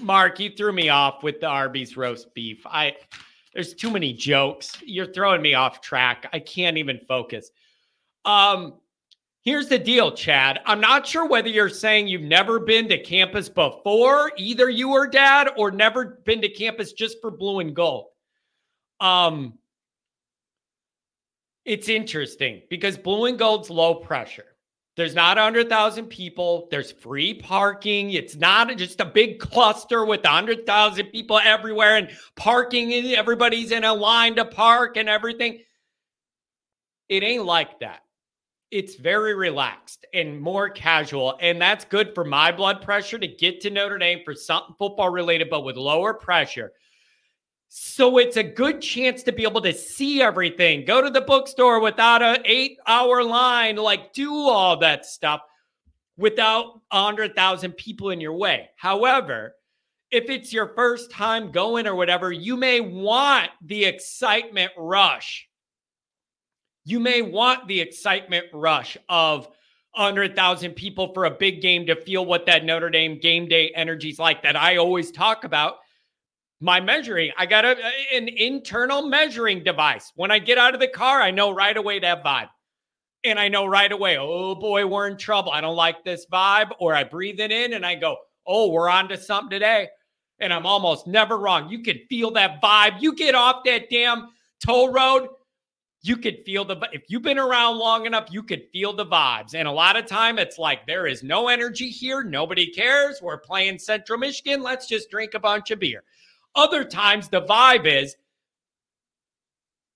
Mark, you threw me off with the Arby's roast beef. I there's too many jokes. You're throwing me off track. I can't even focus. Um, here's the deal, Chad. I'm not sure whether you're saying you've never been to campus before, either you or dad, or never been to campus just for blue and gold. Um, it's interesting because blue and gold's low pressure. There's not 100,000 people. There's free parking. It's not just a big cluster with 100,000 people everywhere and parking. and Everybody's in a line to park and everything. It ain't like that. It's very relaxed and more casual. And that's good for my blood pressure to get to Notre Dame for something football related, but with lower pressure. So it's a good chance to be able to see everything. Go to the bookstore without an eight hour line, like do all that stuff without a hundred thousand people in your way. However, if it's your first time going or whatever, you may want the excitement rush. You may want the excitement rush of 100,000 people for a big game to feel what that Notre Dame game day energy is like that I always talk about my measuring. I got a, an internal measuring device. When I get out of the car, I know right away that vibe. And I know right away, oh boy, we're in trouble. I don't like this vibe. Or I breathe it in and I go, oh, we're on to something today. And I'm almost never wrong. You can feel that vibe. You get off that damn toll road, you could feel the if you've been around long enough, you could feel the vibes. And a lot of time it's like there is no energy here. Nobody cares. We're playing Central Michigan. Let's just drink a bunch of beer. Other times, the vibe is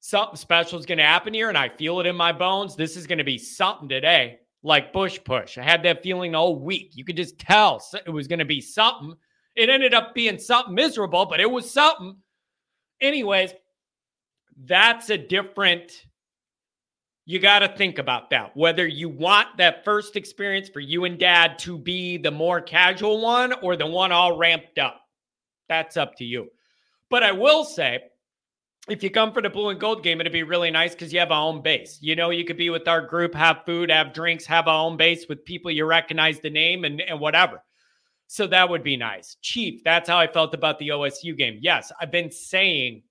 something special is going to happen here, and I feel it in my bones. This is going to be something today, like Bush Push. I had that feeling all week. You could just tell it was going to be something. It ended up being something miserable, but it was something. Anyways, that's a different You got to think about that. Whether you want that first experience for you and dad to be the more casual one or the one all ramped up. That's up to you. But I will say, if you come for the blue and gold game, it'd be really nice because you have a home base. You know, you could be with our group, have food, have drinks, have a home base with people you recognize the name and, and whatever. So that would be nice. Chief, that's how I felt about the OSU game. Yes, I've been saying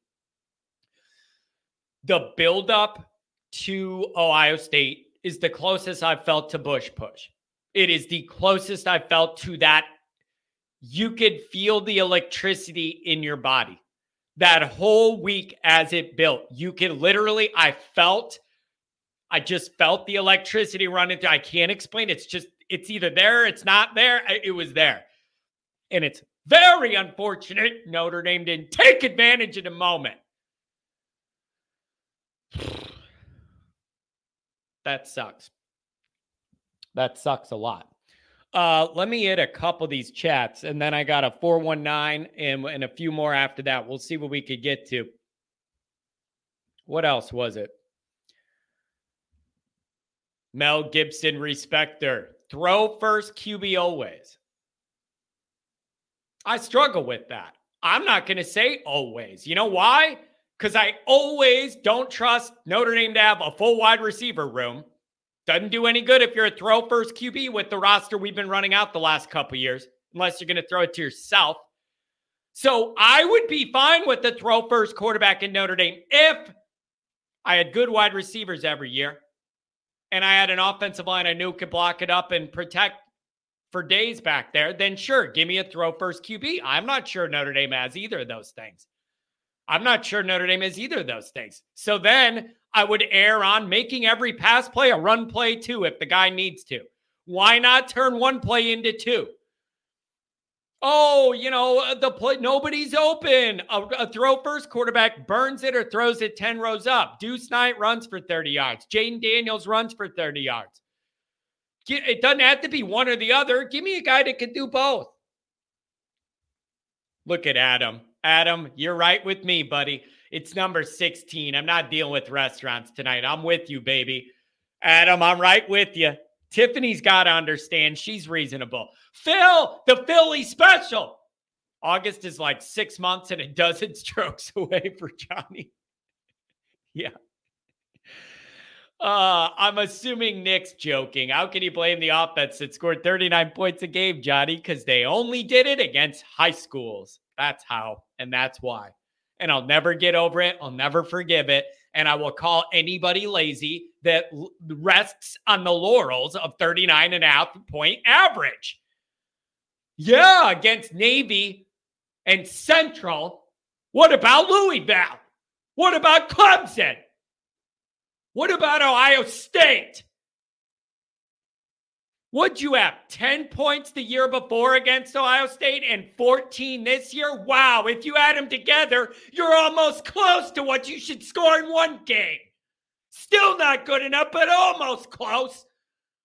the buildup to Ohio State is the closest I've felt to Bush push. It is the closest I've felt to that. You could feel the electricity in your body that whole week as it built. You could literally, I felt, I just felt the electricity running through. I can't explain. It's just, it's either there, it's not there. It was there. And it's very unfortunate Notre Dame didn't take advantage of the moment. That sucks. That sucks a lot. Uh, let me hit a couple of these chats, and then I got a 419 and, and a few more after that. We'll see what we could get to. What else was it? Mel Gibson, respecter. Throw first QB always. I struggle with that. I'm not going to say always. You know why? Because I always don't trust Notre Dame to have a full wide receiver room. Doesn't do any good if you're a throw first QB with the roster we've been running out the last couple years, unless you're going to throw it to yourself. So I would be fine with the throw first quarterback in Notre Dame if I had good wide receivers every year and I had an offensive line I knew could block it up and protect for days back there. Then sure, give me a throw first QB. I'm not sure Notre Dame has either of those things. I'm not sure Notre Dame has either of those things. So then I would err on making every pass play a run play too if the guy needs to. Why not turn one play into two? Oh, you know, uh, the play, nobody's open. A, a, throw first quarterback burns it or throws it 10 rows up. Deuce Knight runs for 30 yards. Jayden Daniels runs for 30 yards. It doesn't have to be one or the other. Give me a guy that can do both. Look at Adam. Adam, you're right with me, buddy. It's number 16. I'm not dealing with restaurants tonight. I'm with you, baby. Adam, I'm right with you. Tiffany's got to understand she's reasonable. Phil, the Philly special. August is like six months and a dozen strokes away for Johnny. yeah. Uh, I'm assuming Nick's joking. How can you blame the offense that scored 39 points a game, Johnny? Because they only did it against high schools. That's how, and that's why. And I'll never get over it. I'll never forgive it. And I will call anybody lazy that rests on the laurels of 39 and a half point average. Yeah, against Navy and Central. What about Louisville? What about Clemson? What about Ohio State? Would you have 10 points the year before against Ohio State and 14 this year? Wow, if you add them together, you're almost close to what you should score in one game. Still not good enough, but almost close.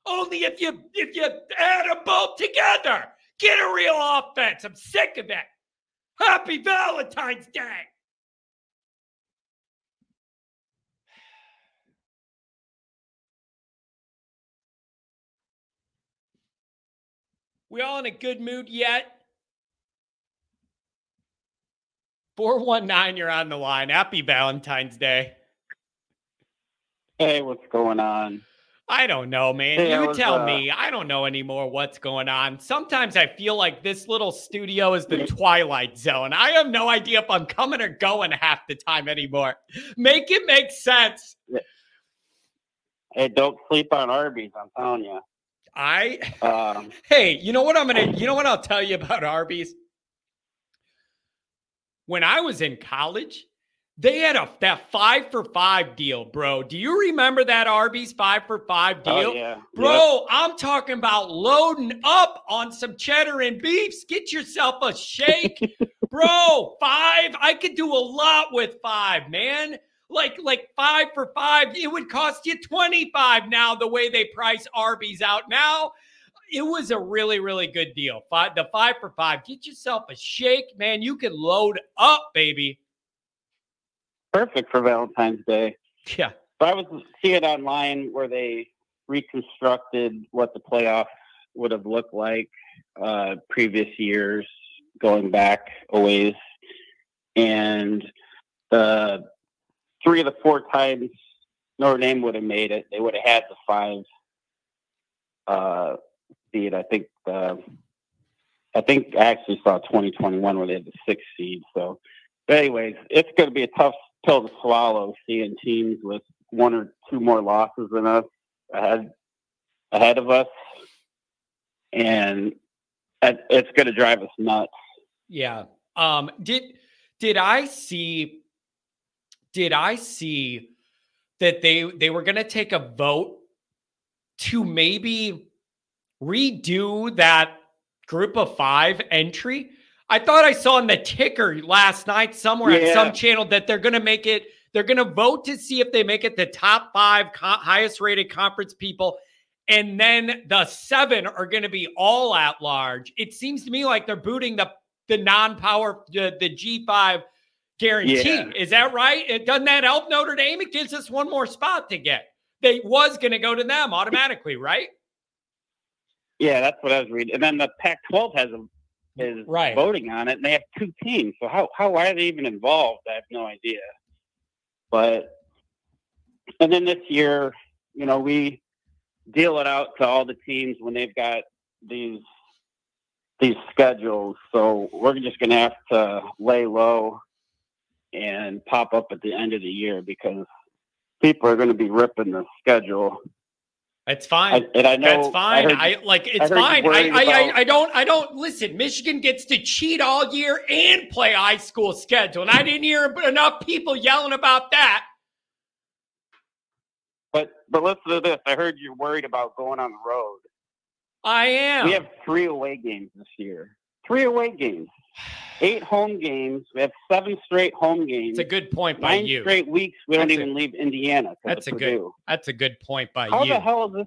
Only if you if you add them both together. Get a real offense. I'm sick of it. Happy Valentine's Day. We all in a good mood yet? 419, you're on the line. Happy Valentine's Day. Hey, what's going on? I don't know, man. Hey, you was, tell uh... me. I don't know anymore what's going on. Sometimes I feel like this little studio is the Twilight Zone. I have no idea if I'm coming or going half the time anymore. Make it make sense. Hey, don't sleep on Arby's. I'm telling you. I um, hey, you know what I'm gonna you know what I'll tell you about Arby's? When I was in college, they had a that five for five deal, bro. Do you remember that Arby's five for five deal? Oh, yeah. Bro, yep. I'm talking about loading up on some cheddar and beefs. Get yourself a shake. bro, five. I could do a lot with five, man like like five for five. It would cost you 25 now, the way they price Arby's out now. It was a really, really good deal. Five, the five for five. Get yourself a shake, man. You can load up, baby. Perfect for Valentine's Day. Yeah. But I was seeing online where they reconstructed what the playoffs would have looked like uh, previous years, going back a ways, and the three of the four times Notre Dame would have made it, they would have had the five uh, seed. I think the I think I actually saw 2021 where they had the six seed. So, but anyways, it's going to be a tough pill to swallow seeing teams with one or two more losses than us ahead ahead of us, and it's going to drive us nuts. Yeah. Um. Did did I see? Did I see that they they were going to take a vote to maybe redo that group of five entry? I thought I saw in the ticker last night somewhere yeah. at some channel that they're going to make it. They're going to vote to see if they make it the top five co- highest rated conference people. And then the seven are going to be all at large. It seems to me like they're booting the, the non power, the, the G5 guarantee. Yeah. Is that right? It doesn't that help Notre Dame? It gives us one more spot to get. They was going to go to them automatically, right? Yeah, that's what I was reading. And then the Pac-12 has a is right. voting on it, and they have two teams. So how how are they even involved? I have no idea. But and then this year, you know, we deal it out to all the teams when they've got these these schedules. So we're just going to have to lay low and pop up at the end of the year because people are going to be ripping the schedule it's fine. I, and I know that's fine. I, heard, I like it's I fine. I, I, I, I don't I don't listen. Michigan gets to cheat all year and play high school schedule, and I didn't hear enough people yelling about that. But but listen to this. I heard you're worried about going on the road. I am. We have three away games this year. Three away games. Eight home games. We have seven straight home games. It's a good point by Nine you. straight weeks. We that's don't even leave Indiana. That's a Purdue. good. That's a good point by How you. How the hell is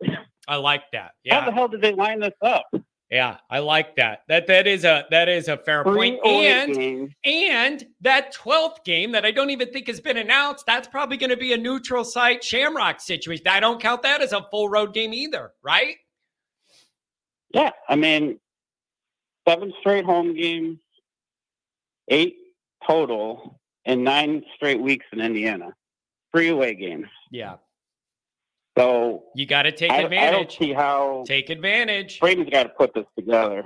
this? I like that. Yeah. How the hell did they line this up? Yeah, I like that. That that is a that is a fair point. And games. and that 12th game that I don't even think has been announced, that's probably going to be a neutral site Shamrock situation. I don't count that as a full road game either, right? Yeah, I mean, seven straight home games, eight total, and nine straight weeks in Indiana. Three away games. Yeah. So you got to take I, advantage. I don't see how take advantage. Brady's got to put this together.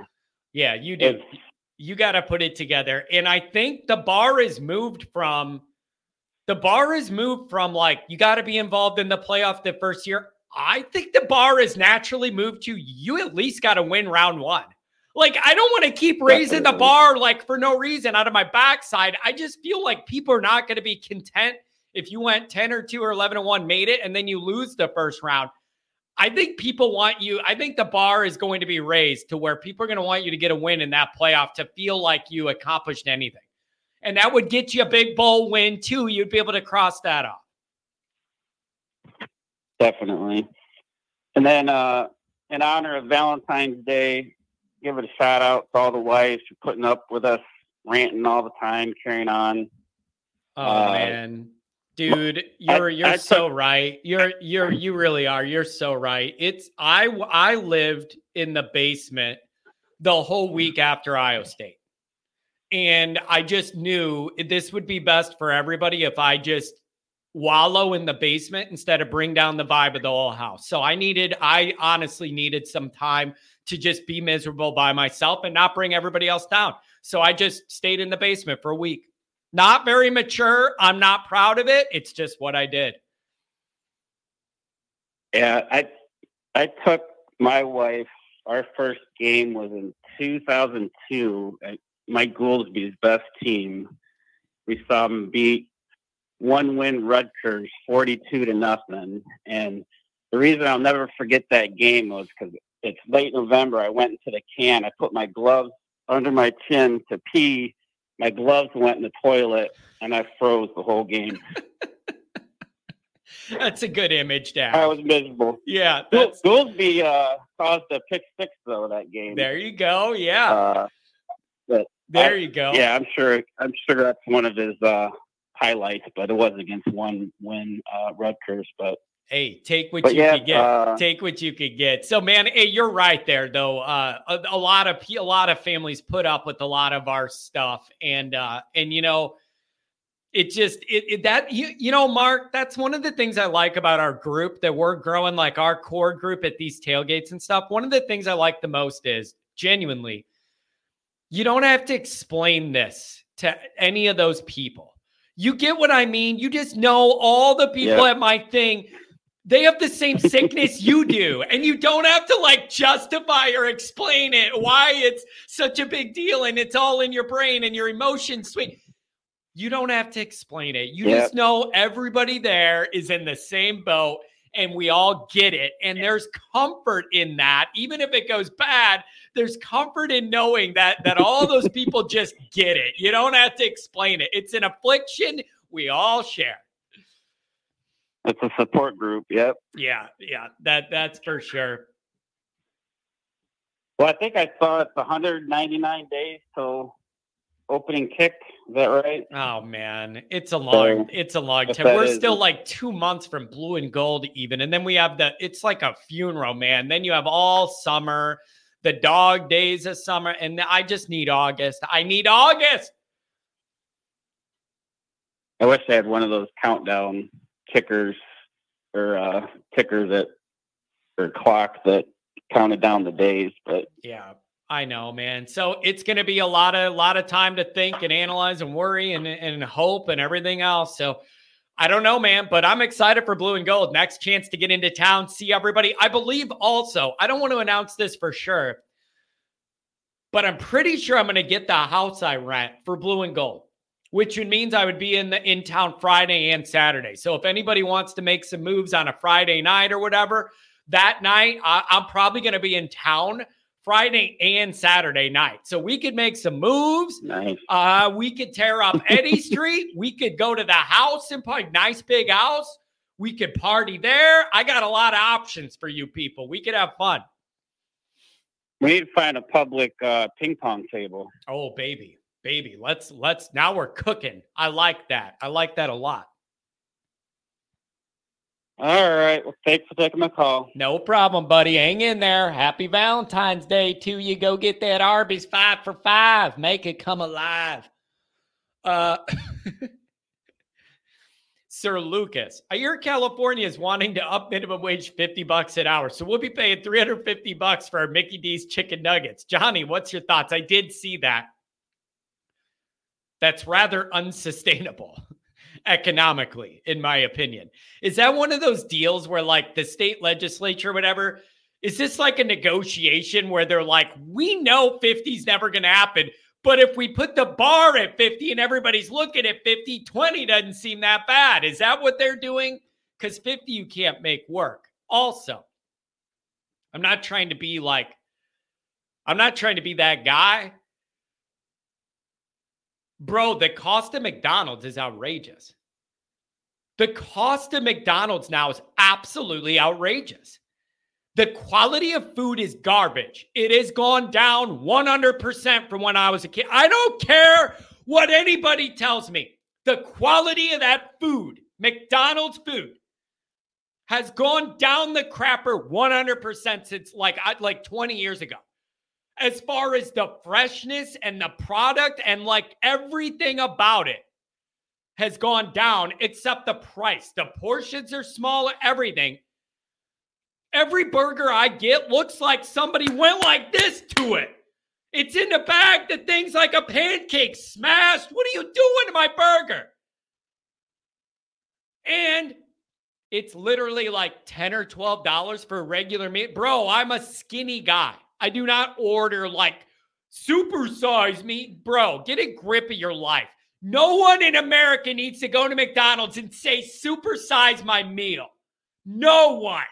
Yeah, you do. It's, you got to put it together, and I think the bar is moved from the bar is moved from like you got to be involved in the playoff the first year. I think the bar is naturally moved to you at least got to win round one. Like, I don't want to keep raising the bar like for no reason out of my backside. I just feel like people are not going to be content if you went 10 or 2 or 11 and 1, made it, and then you lose the first round. I think people want you, I think the bar is going to be raised to where people are going to want you to get a win in that playoff to feel like you accomplished anything. And that would get you a big bowl win too. You'd be able to cross that off. Definitely. And then uh in honor of Valentine's Day, give it a shout out to all the wives for putting up with us ranting all the time, carrying on. Oh uh, man, dude, you're you're I, so right. You're you're you really are. You're so right. It's I I lived in the basement the whole week after Iowa State. And I just knew this would be best for everybody if I just wallow in the basement instead of bring down the vibe of the whole house. So I needed, I honestly needed some time to just be miserable by myself and not bring everybody else down. So I just stayed in the basement for a week. Not very mature. I'm not proud of it. It's just what I did. Yeah, I I took my wife. Our first game was in 2002 at Mike Goolsby's best team. We saw them beat one win Rutgers 42 to nothing. And the reason I'll never forget that game was because it's late November. I went into the can. I put my gloves under my chin to pee. My gloves went in the toilet, and I froze the whole game. that's a good image, Dad. I was miserable. Yeah, that's... Goolsby uh, caused a pick six though that game. There you go. Yeah. Uh, there I, you go. Yeah, I'm sure. I'm sure that's one of his uh, highlights, but it was against one win uh, Rutgers. But hey, take what but you yeah, could get. uh, take what you could get. So, man, hey, you're right there, though. Uh, a, a lot of a lot of families put up with a lot of our stuff, and uh, and you know, it just it, it that you you know, Mark, that's one of the things I like about our group that we're growing, like our core group at these tailgates and stuff. One of the things I like the most is genuinely, you don't have to explain this to any of those people. You get what I mean? You just know all the people Yeah. at my thing they have the same sickness you do and you don't have to like justify or explain it why it's such a big deal and it's all in your brain and your emotions sweet you don't have to explain it. You Yep. just know everybody there is in the same boat and we all get it. And there's comfort in that. Even if it goes bad there's comfort in knowing that that all those people just get it. You don't have to explain it. It's an affliction we all share it's a support group. Yep. yeah yeah that that's for sure Well, I think I saw it's 199 days till opening kick. Is that right? Oh man, it's a long, So, it's a long time. We're is- still like two months from blue and gold, even, and then we have the. It's like a funeral, man. Then you have all summer, the dog days of summer, and I just need August. I need August. I wish I had one of those countdown kickers or uh, tickers that or clock that counted down the days. But Yeah, I know, man. So it's going to be a lot of, a lot of time to think and analyze and worry and and hope and everything else. So. I don't know, man, but I'm excited for blue and gold. Next chance to get into town, see everybody. I believe also, I don't want to announce this for sure, but I'm pretty sure I'm going to get the house I rent for blue and gold, which means I would be in the in town Friday and Saturday. So if anybody wants to make some moves on a Friday night or whatever, that night I, I'm probably going to be in town Friday and Saturday night. So we could make some moves. nice. Uh, we could tear up Eddy Street. We could go to the house and party. Nice big house. We could party there. I got a lot of options for you people. We could have fun. We need to find a public uh, ping pong table. Oh, baby, baby. Let's let's now we're cooking. I like that. I like that a lot. All right. Well, thanks for taking my call. No problem, buddy. Hang in there. Happy Valentine's Day to you. Go get that Arby's five for five. Make it come alive. Uh Sir Lucas, I hear California is wanting to up minimum wage 50 bucks an hour. So we'll be paying 350 bucks for our Mickey D's chicken nuggets. Johnny, what's your thoughts? I did see that. That's rather unsustainable economically, in my opinion. Is that one of those deals where, like, the state legislature, whatever, is this like a negotiation where they're like, we know 50 is never going to happen, but if we put the bar at 50 and everybody's looking at 50, 20 doesn't seem that bad. Is that what they're doing? Because 50 you can't make work. Also, I'm not trying to be like, I'm not trying to be that guy. Bro, the cost of McDonald's is outrageous. The cost of McDonald's now is absolutely outrageous. The quality of food is garbage. It has gone down 100% from when I was a kid. I don't care what anybody tells me. The quality of that food, McDonald's food, has gone down the crapper 100% since like like 20 years ago. As far as the freshness and the product and like everything about it has gone down except the price. The portions are smaller, everything. Every burger I get looks like somebody went like this to it. It's in the bag. The thing's like a pancake smashed. What are you doing to my burger? And it's literally like 10 or 12 dollars for a regular meat. Bro, I'm a skinny guy. I do not order like supersize meat. Bro, get a grip of your life. No one in America needs to go to McDonald's and say supersize my meal. No one.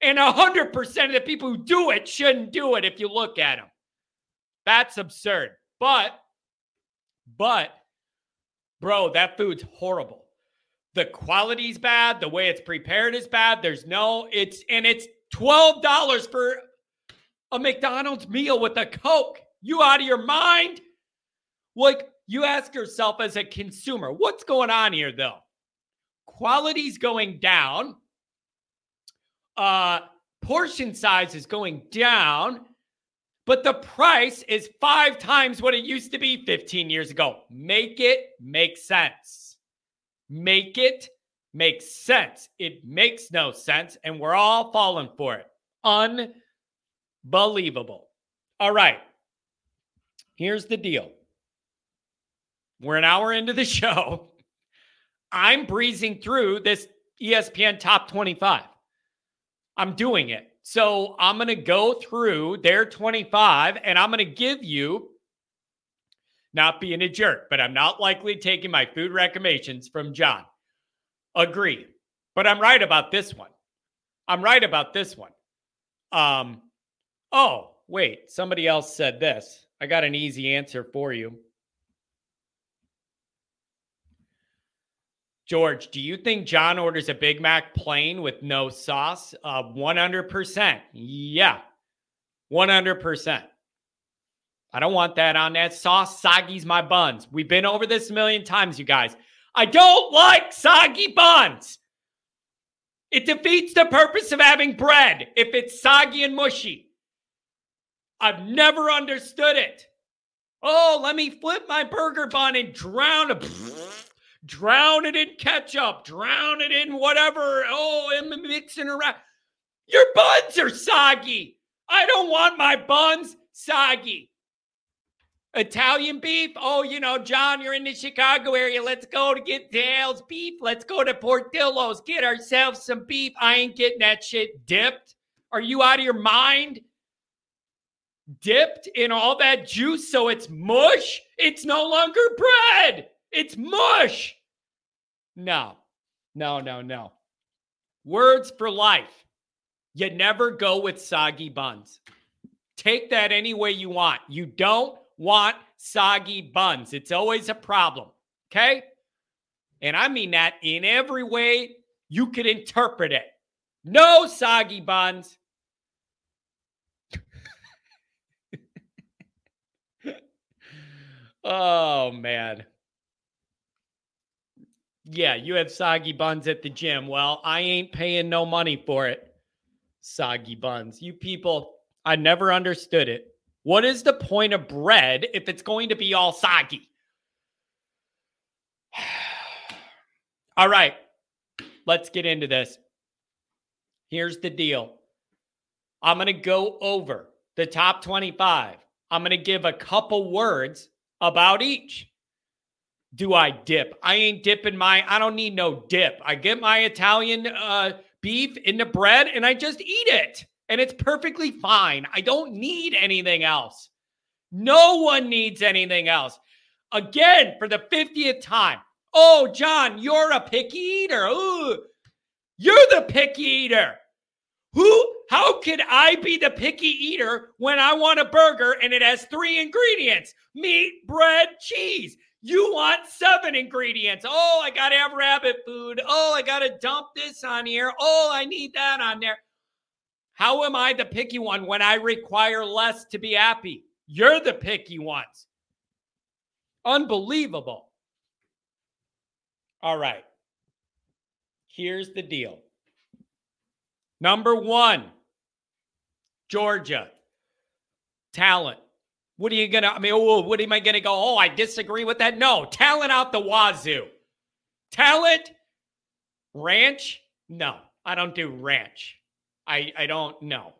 And 100% of the people who do it shouldn't do it if you look at them. That's absurd. But, but, bro, that food's horrible. The quality's bad. The way it's prepared is bad. There's no, it's, and it's $12 for a McDonald's meal with a Coke. You out of your mind? Like, You ask yourself as a consumer, what's going on here though? Quality's going down. Uh portion size is going down, but the price is 5 times what it used to be 15 years ago. Make it make sense. Make it make sense. It makes no sense and we're all falling for it. Unbelievable. All right. Here's the deal. We're an hour into the show. I'm breezing through this ESPN top 25. I'm doing it. So I'm going to go through their 25 and I'm going to give you, not being a jerk, but I'm not likely taking my food recommendations from John. Agree. But I'm right about this one. I'm right about this one. Um, oh, wait, somebody else said this. I got an easy answer for you. George, do you think John orders a Big Mac plain with no sauce? Uh, 100%. Yeah. 100%. I don't want that on that sauce. Soggy's my buns. We've been over this a million times, you guys. I don't like soggy buns. It defeats the purpose of having bread if it's soggy and mushy. I've never understood it. Oh, let me flip my burger bun and drown it. drown it in ketchup, drown it in whatever. Oh, I'm mixing around. Your buns are soggy. I don't want my buns soggy. Italian beef. Oh, you know, John, you're in the Chicago area. Let's go to get Dale's beef. Let's go to Portillo's, get ourselves some beef. I ain't getting that shit dipped. Are you out of your mind? Dipped in all that juice so it's mush? It's no longer bread. It's mush. No, no, no, no. Words for life. You never go with soggy buns. Take that any way you want. You don't want soggy buns. It's always a problem. Okay. And I mean that in every way you could interpret it. No soggy buns. Oh, man. Yeah, you have soggy buns at the gym. Well, I ain't paying no money for it. Soggy buns. You people, I never understood it. What is the point of bread if it's going to be all soggy? all right, let's get into this. Here's the deal I'm going to go over the top 25. I'm going to give a couple words about each. Do I dip? I ain't dipping my, I don't need no dip. I get my Italian uh, beef in the bread and I just eat it and it's perfectly fine. I don't need anything else. No one needs anything else. Again, for the 50th time. Oh, John, you're a picky eater. Ooh, you're the picky eater. Who, how could I be the picky eater when I want a burger and it has three ingredients meat, bread, cheese? You want seven ingredients. Oh, I got to have rabbit food. Oh, I got to dump this on here. Oh, I need that on there. How am I the picky one when I require less to be happy? You're the picky ones. Unbelievable. All right. Here's the deal. Number one, Georgia. Talent. What are you going to, I mean, oh, what am I going to go? Oh, I disagree with that. No, talent out the wazoo. Talent, ranch. No, I don't do ranch. I I don't know.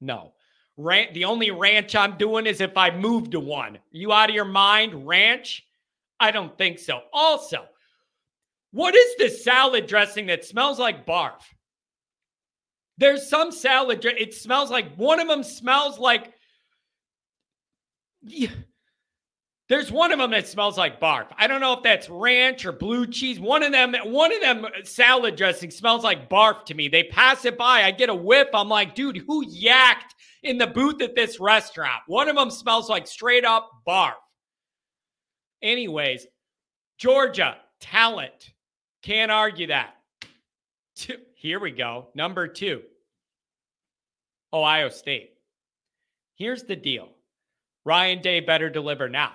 No. Rant, the only ranch I'm doing is if I move to one. Are you out of your mind? Ranch? I don't think so. Also, what is this salad dressing that smells like barf? There's some salad, it smells like one of them smells like. Yeah, there's one of them that smells like barf. I don't know if that's ranch or blue cheese. One of them, one of them salad dressing smells like barf to me. They pass it by. I get a whiff. I'm like, dude, who yacked in the booth at this restaurant? One of them smells like straight up barf. Anyways, Georgia, talent. Can't argue that. Here we go. Number two, Ohio State. Here's the deal Ryan Day better deliver now.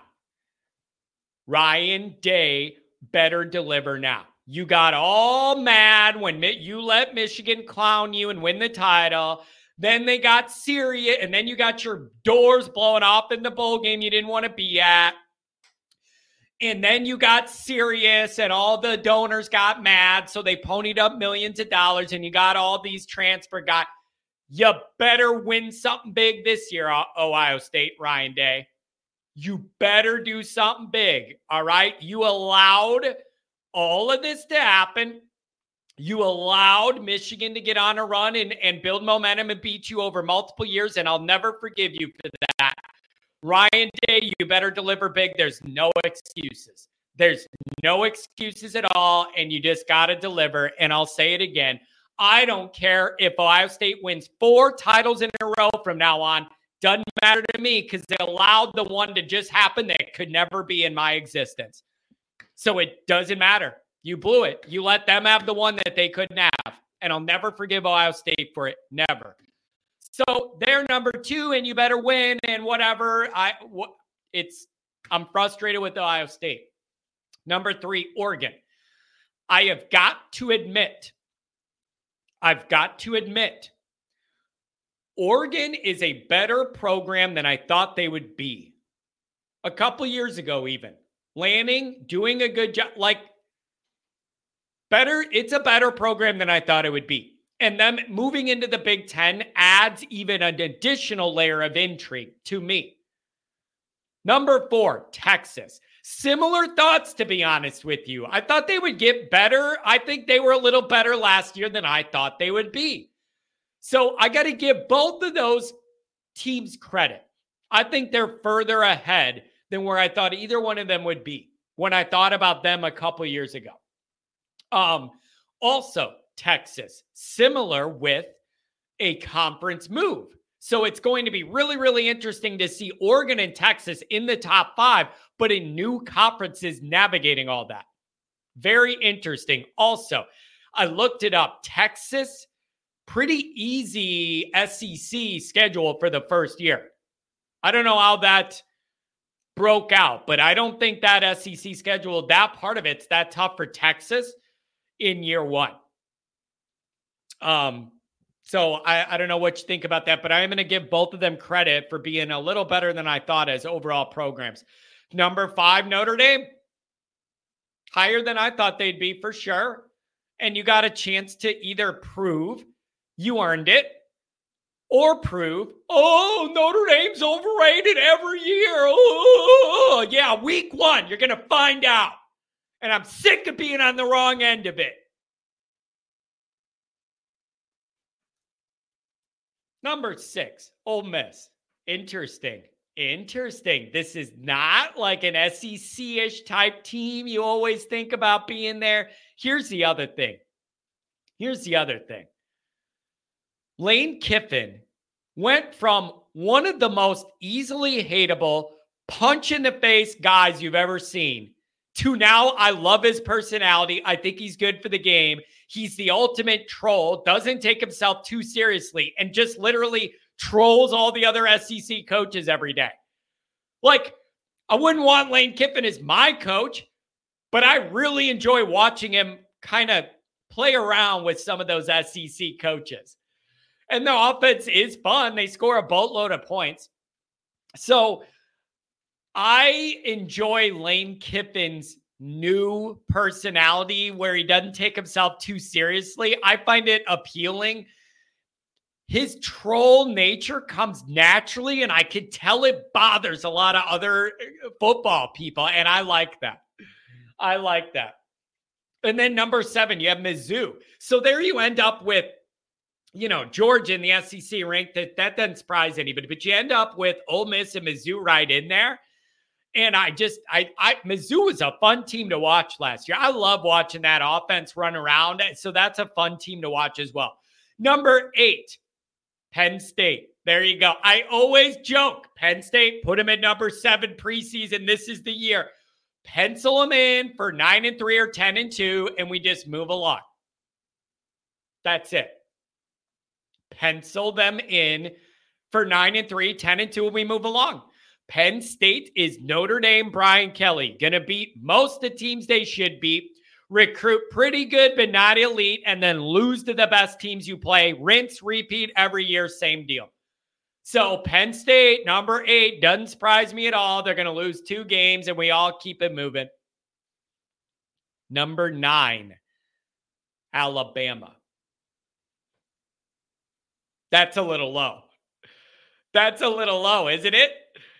Ryan Day better deliver now. You got all mad when you let Michigan clown you and win the title. Then they got serious, and then you got your doors blowing off in the bowl game you didn't want to be at. And then you got serious, and all the donors got mad. So they ponied up millions of dollars, and you got all these transfer guys. You better win something big this year, Ohio State, Ryan Day. You better do something big. All right. You allowed all of this to happen. You allowed Michigan to get on a run and, and build momentum and beat you over multiple years, and I'll never forgive you for that. Ryan Day, you better deliver big. There's no excuses. There's no excuses at all, and you just got to deliver. And I'll say it again. I don't care if Ohio State wins four titles in a row from now on. Doesn't matter to me because they allowed the one to just happen that could never be in my existence. So it doesn't matter. You blew it. You let them have the one that they couldn't have. And I'll never forgive Ohio State for it. Never. So they're number two, and you better win and whatever. I it's I'm frustrated with Ohio State. Number three, Oregon. I have got to admit, I've got to admit, Oregon is a better program than I thought they would be. A couple years ago, even. Lanning, doing a good job. Like better, it's a better program than I thought it would be. And them moving into the Big Ten adds even an additional layer of intrigue to me. Number four, Texas. Similar thoughts, to be honest with you. I thought they would get better. I think they were a little better last year than I thought they would be. So I got to give both of those teams credit. I think they're further ahead than where I thought either one of them would be when I thought about them a couple years ago. Um, also, Texas, similar with a conference move. So it's going to be really, really interesting to see Oregon and Texas in the top five, but in new conferences navigating all that. Very interesting. Also, I looked it up. Texas, pretty easy SEC schedule for the first year. I don't know how that broke out, but I don't think that SEC schedule, that part of it's that tough for Texas in year one. Um, so I, I don't know what you think about that, but I am going to give both of them credit for being a little better than I thought as overall programs. Number five, Notre Dame, higher than I thought they'd be for sure. And you got a chance to either prove you earned it or prove, oh, Notre Dame's overrated every year. Oh, yeah, week one, you're going to find out. And I'm sick of being on the wrong end of it. Number six, Ole Miss. Interesting. Interesting. This is not like an SEC ish type team you always think about being there. Here's the other thing. Here's the other thing. Lane Kiffin went from one of the most easily hateable, punch in the face guys you've ever seen to now I love his personality. I think he's good for the game. He's the ultimate troll, doesn't take himself too seriously, and just literally trolls all the other SEC coaches every day. Like, I wouldn't want Lane Kiffin as my coach, but I really enjoy watching him kind of play around with some of those SEC coaches. And the offense is fun. They score a boatload of points. So I enjoy Lane Kiffin's new personality where he doesn't take himself too seriously. I find it appealing. His troll nature comes naturally, and I can tell it bothers a lot of other uh, football people. And I like that. I like that. And then number seven, you have Mizzou. So there you end up with you know, Georgia in the SEC ranked that that doesn't surprise anybody, but you end up with Ole Miss and Mizzou right in there. And I just, I, I, Mizzou was a fun team to watch last year. I love watching that offense run around. So that's a fun team to watch as well. Number eight, Penn State. There you go. I always joke Penn State, put them at number seven preseason. This is the year. Pencil them in for nine and three or 10 and two, and we just move along. That's it pencil them in for nine and three, 10 and two, and we move along. Penn State is Notre Dame, Brian Kelly. Going to beat most the teams they should beat, recruit pretty good, but not elite, and then lose to the best teams you play. Rinse, repeat every year, same deal. So Penn State, number eight, doesn't surprise me at all. They're going to lose two games, and we all keep it moving. Number nine, Alabama. That's a little low. That's a little low, isn't it?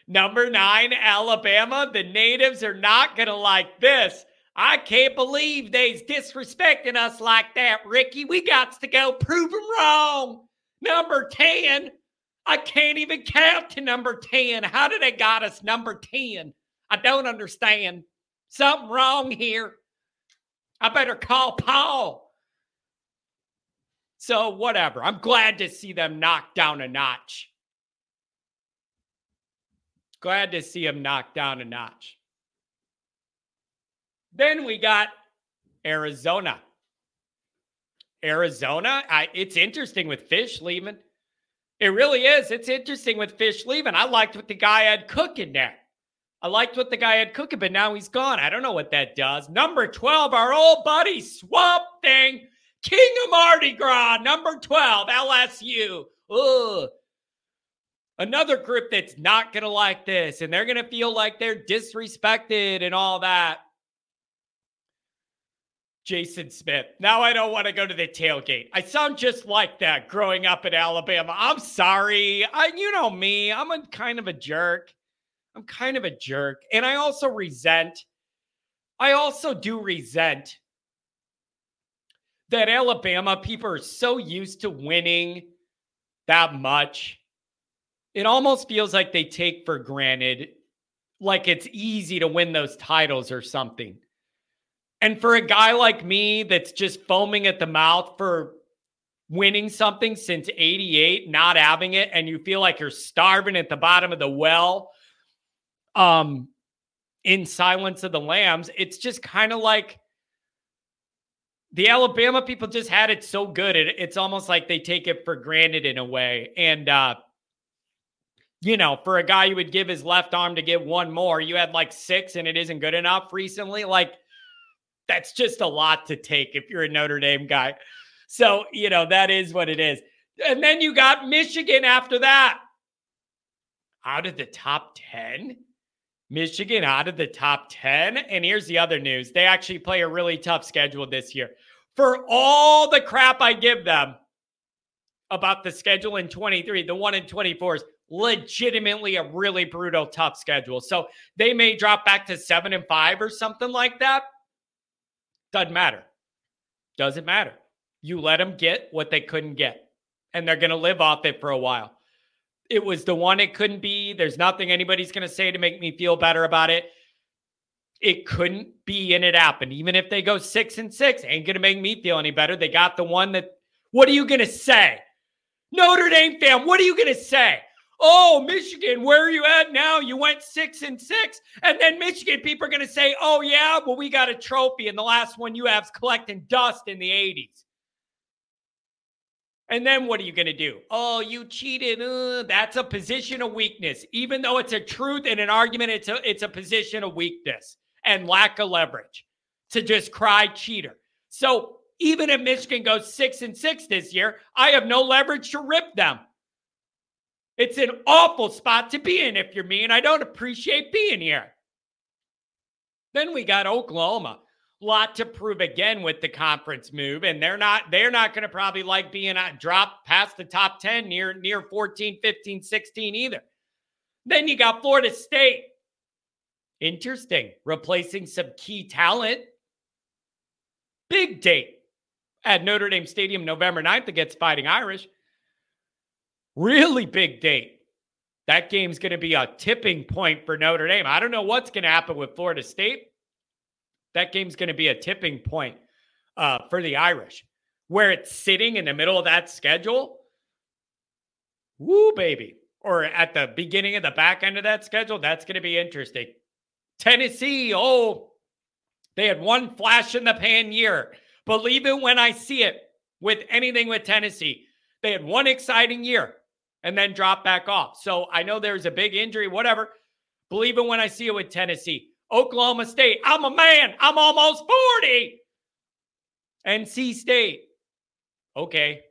Number mm-hmm. nine, Alabama. The natives are not going to like this. I can't believe they's disrespecting us like that, Ricky. We got to go prove them wrong. Number 10. I can't even count to number 10. How did they got us number 10? I don't understand. Something wrong here. I better call Paul. So, whatever. I'm glad to see them knocked down a notch. Glad to see him knocked down a notch. Then we got Arizona. Arizona, I, it's interesting with Fisch leaving. It really is. It's interesting with Fisch leaving. I liked what the guy had cooking there. I liked what the guy had cooking, but now he's gone. I don't know what that does. Number 12, our old buddy Swamp Thing, King of Mardi Gras, number 12, LSU. Ugh. Another group that's not going to like this, and they're going to feel like they're disrespected and all that. Jason Smith. Now I don't want to go to the tailgate. I sound just like that growing up in Alabama. I'm sorry. I you know me. I'm a kind of a jerk. I'm kind of a jerk. And I also resent I also do resent that Alabama people are so used to winning that much. It almost feels like they take for granted like it's easy to win those titles or something. And for a guy like me that's just foaming at the mouth for winning something since 88, not having it, and you feel like you're starving at the bottom of the well, um, in Silence of the Lambs, it's just kind of like the Alabama people just had it so good. It, it's almost like they take it for granted in a way. And, uh, you know, for a guy who would give his left arm to get one more, you had like six and it isn't good enough recently. Like, that's just a lot to take if you're a Notre Dame guy. So, you know, that is what it is. And then you got Michigan after that. Out of the top 10? Michigan out of the top 10. And here's the other news they actually play a really tough schedule this year. For all the crap I give them about the schedule in 23, the one in 24 is legitimately a really brutal, tough schedule. So they may drop back to seven and five or something like that. Doesn't matter. Doesn't matter. You let them get what they couldn't get, and they're going to live off it for a while. It was the one it couldn't be. There's nothing anybody's going to say to make me feel better about it. It couldn't be, and it happened. Even if they go six and six, ain't going to make me feel any better. They got the one that, what are you going to say? Notre Dame fan, what are you going to say? Oh, Michigan, where are you at now? You went six and six. And then Michigan people are going to say, oh, yeah, well, we got a trophy. And the last one you have is collecting dust in the 80s. And then what are you going to do? Oh, you cheated. Uh, that's a position of weakness. Even though it's a truth in an argument, it's a, it's a position of weakness and lack of leverage to just cry cheater. So even if Michigan goes six and six this year, I have no leverage to rip them. It's an awful spot to be in if you're me, and I don't appreciate being here. Then we got Oklahoma. Lot to prove again with the conference move, and they're not they're not going to probably like being a drop past the top 10 near near 14, 15, 16 either. Then you got Florida State. Interesting. Replacing some key talent. Big date at Notre Dame Stadium November 9th against Fighting Irish. Really big date. That game's going to be a tipping point for Notre Dame. I don't know what's going to happen with Florida State. That game's going to be a tipping point uh, for the Irish, where it's sitting in the middle of that schedule. Woo, baby. Or at the beginning of the back end of that schedule. That's going to be interesting. Tennessee, oh, they had one flash in the pan year. Believe it when I see it with anything with Tennessee. They had one exciting year and then drop back off. So I know there's a big injury, whatever. Believe it when I see it with Tennessee. Oklahoma State. I'm a man. I'm almost 40. NC State. Okay.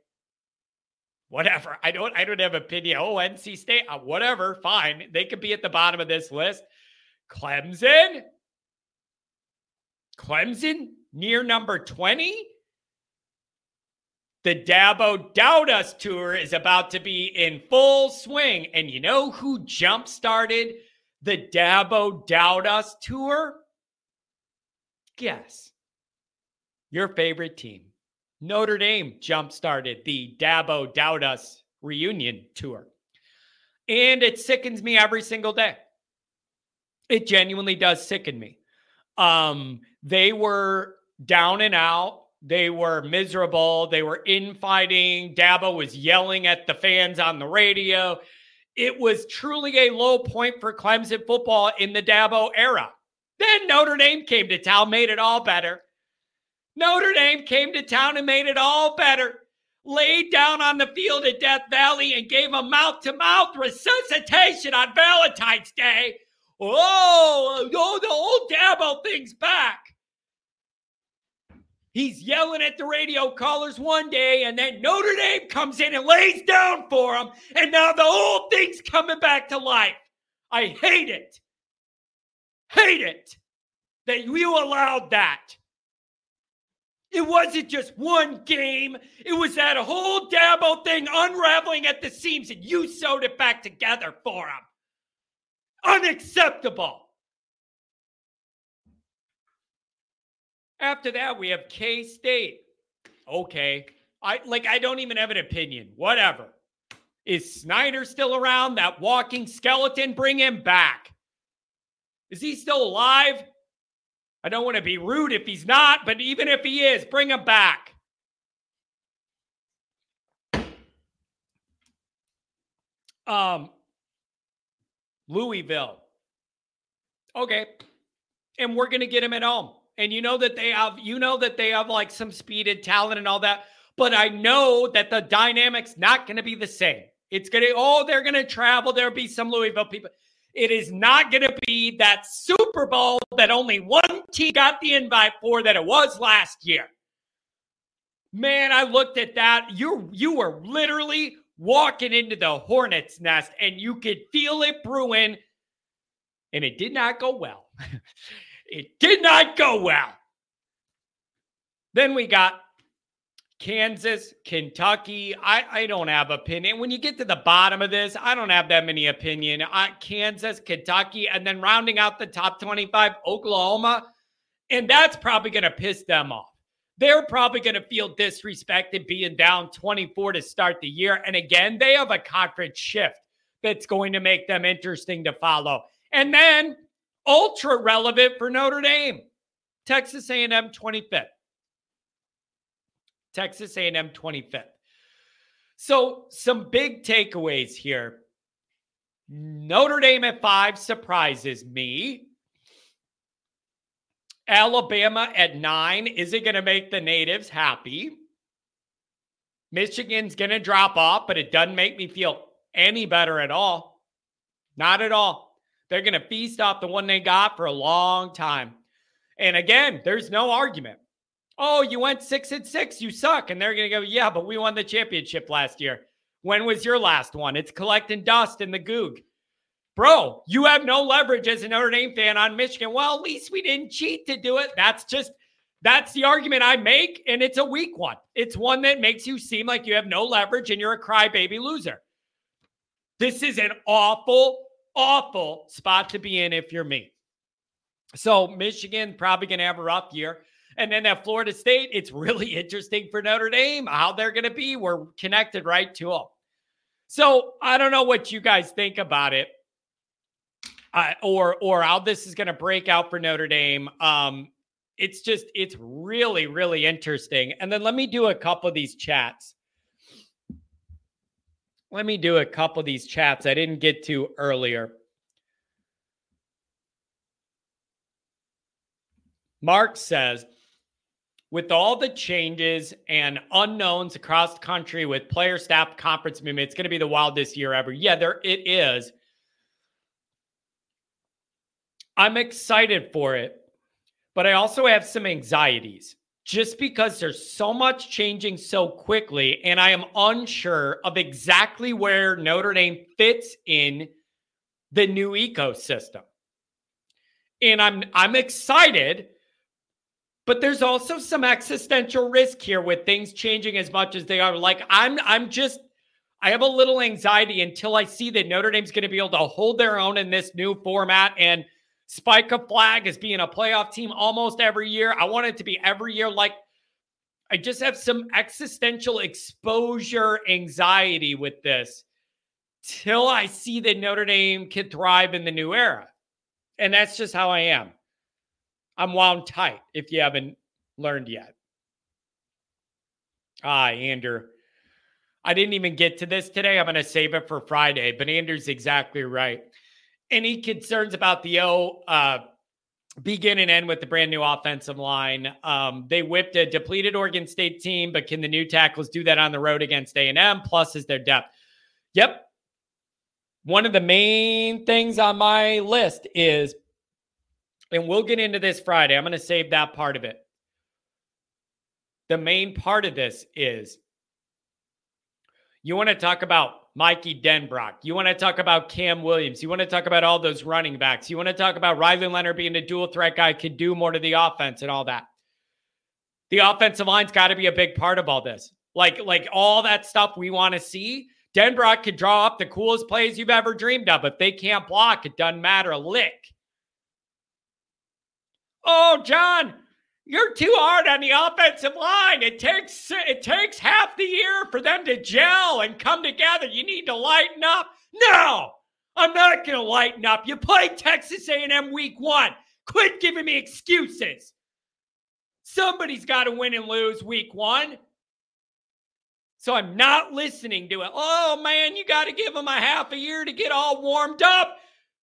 Whatever. I don't I don't have an opinion. Oh, NC State. Uh, whatever. Fine. They could be at the bottom of this list. Clemson. Clemson near number 20. The Dabo Doubt Us tour is about to be in full swing. And you know who jump started the Dabo Doubt Us tour? Guess. Your favorite team. Notre Dame jump started the Dabo Doubt Us reunion tour. And it sickens me every single day. It genuinely does sicken me. Um, they were down and out they were miserable. They were infighting. Dabo was yelling at the fans on the radio. It was truly a low point for Clemson football in the Dabo era. Then Notre Dame came to town, made it all better. Notre Dame came to town and made it all better. Laid down on the field at Death Valley and gave a mouth to mouth resuscitation on Valentine's Day. Oh, oh, the old Dabo thing's back. He's yelling at the radio callers one day, and then Notre Dame comes in and lays down for him. And now the whole thing's coming back to life. I hate it. Hate it that you allowed that. It wasn't just one game, it was that whole Dabo thing unraveling at the seams, and you sewed it back together for him. Unacceptable. After that, we have K State. Okay. I like I don't even have an opinion. Whatever. Is Snyder still around? That walking skeleton, bring him back. Is he still alive? I don't want to be rude if he's not, but even if he is, bring him back. Um, Louisville. Okay. And we're going to get him at home and you know that they have you know that they have like some speed and talent and all that but i know that the dynamics not going to be the same. It's going to oh they're going to travel there'll be some louisville people. It is not going to be that super bowl that only one team got the invite for that it was last year. Man i looked at that. You you were literally walking into the hornets nest and you could feel it brewing and it did not go well It did not go well. Then we got Kansas, Kentucky. I, I don't have opinion. When you get to the bottom of this, I don't have that many opinion. I, Kansas, Kentucky, and then rounding out the top 25, Oklahoma. And that's probably going to piss them off. They're probably going to feel disrespected being down 24 to start the year. And again, they have a conference shift that's going to make them interesting to follow. And then ultra relevant for Notre Dame. Texas A&M 25th. Texas A&M 25th. So some big takeaways here. Notre Dame at 5 surprises me. Alabama at 9 is it going to make the natives happy? Michigan's going to drop off, but it doesn't make me feel any better at all. Not at all. They're going to feast off the one they got for a long time. And again, there's no argument. Oh, you went six and six, you suck. And they're going to go, yeah, but we won the championship last year. When was your last one? It's collecting dust in the goog. Bro, you have no leverage as a Notre Dame fan on Michigan. Well, at least we didn't cheat to do it. That's just that's the argument I make, and it's a weak one. It's one that makes you seem like you have no leverage and you're a crybaby loser. This is an awful awful spot to be in if you're me. So Michigan probably going to have a rough year. And then at Florida State, it's really interesting for Notre Dame how they're going to be. We're connected right to them. So I don't know what you guys think about it, uh, or or how this is going to break out for Notre Dame. Um, it's just it's really really interesting. And then let me do a couple of these chats let me do a couple of these chats I didn't get to earlier. Mark says, with all the changes and unknowns across the country with player staff conference movement, it's going to be the wildest year ever. Yeah, there it is. I'm excited for it, but I also have some anxieties just because there's so much changing so quickly and I am unsure of exactly where Notre Dame fits in the new ecosystem. And I'm I'm excited but there's also some existential risk here with things changing as much as they are. Like I'm I'm just I have a little anxiety until I see that Notre Dame's going to be able to hold their own in this new format and spike a flag as being a playoff team almost every year. I want it to be every year. Like, I just have some existential exposure anxiety with this till I see that Notre Dame can thrive in the new era. And that's just how I am. I'm wound tight if you haven't learned yet. Ah, Andrew. I didn't even get to this today. I'm going to save it for Friday, but Andrew's exactly right any concerns about the O uh, begin and end with the brand new offensive line? Um, they whipped a depleted Oregon State team, but can the new tackles do that on the road against A&M? Plus, is their depth? Yep. One of the main things on my list is, and we'll get into this Friday. I'm going to save that part of it. The main part of this is you want to talk about Mikey Denbrock. You want to talk about Cam Williams. You want to talk about all those running backs. You want to talk about Riley Leonard being a dual threat guy, could do more to the offense and all that. The offensive line's got to be a big part of all this. Like, like all that stuff we want to see. Denbrock could draw up the coolest plays you've ever dreamed of. If they can't block, it doesn't matter lick. Oh, John, you're too hard on the offensive line. It takes it takes half the year for them to gel and come together. You need to lighten up. No, I'm not going to lighten up. You play Texas A&M week 1. Quit giving me excuses. Somebody's got to win and lose week 1. So I'm not listening to it. Oh man, you got to give them a half a year to get all warmed up.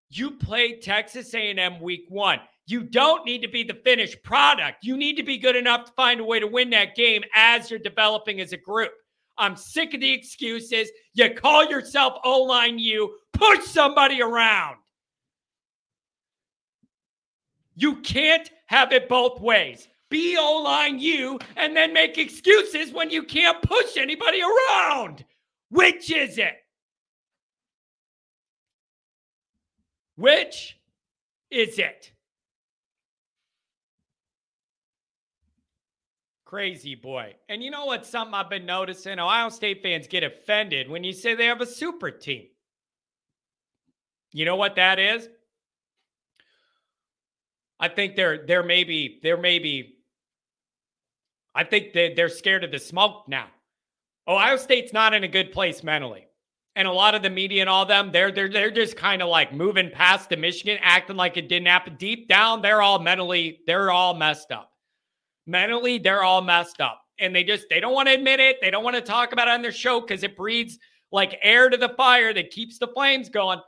You played Texas A&M week 1. You don't need to be the finished product. You need to be good enough to find a way to win that game as you're developing as a group. I'm sick of the excuses. You call yourself O line U, push somebody around. You can't have it both ways. Be O line U and then make excuses when you can't push anybody around. Which is it? Which is it? Crazy boy. And you know what? Something I've been noticing Ohio State fans get offended when you say they have a super team. You know what that is? I think they're they're maybe they're maybe I think they, they're scared of the smoke now. Ohio State's not in a good place mentally. And a lot of the media and all them, they're they're they're just kind of like moving past the Michigan, acting like it didn't happen. Deep down, they're all mentally, they're all messed up mentally they're all messed up and they just they don't want to admit it they don't want to talk about it on their show because it breeds like air to the fire that keeps the flames going.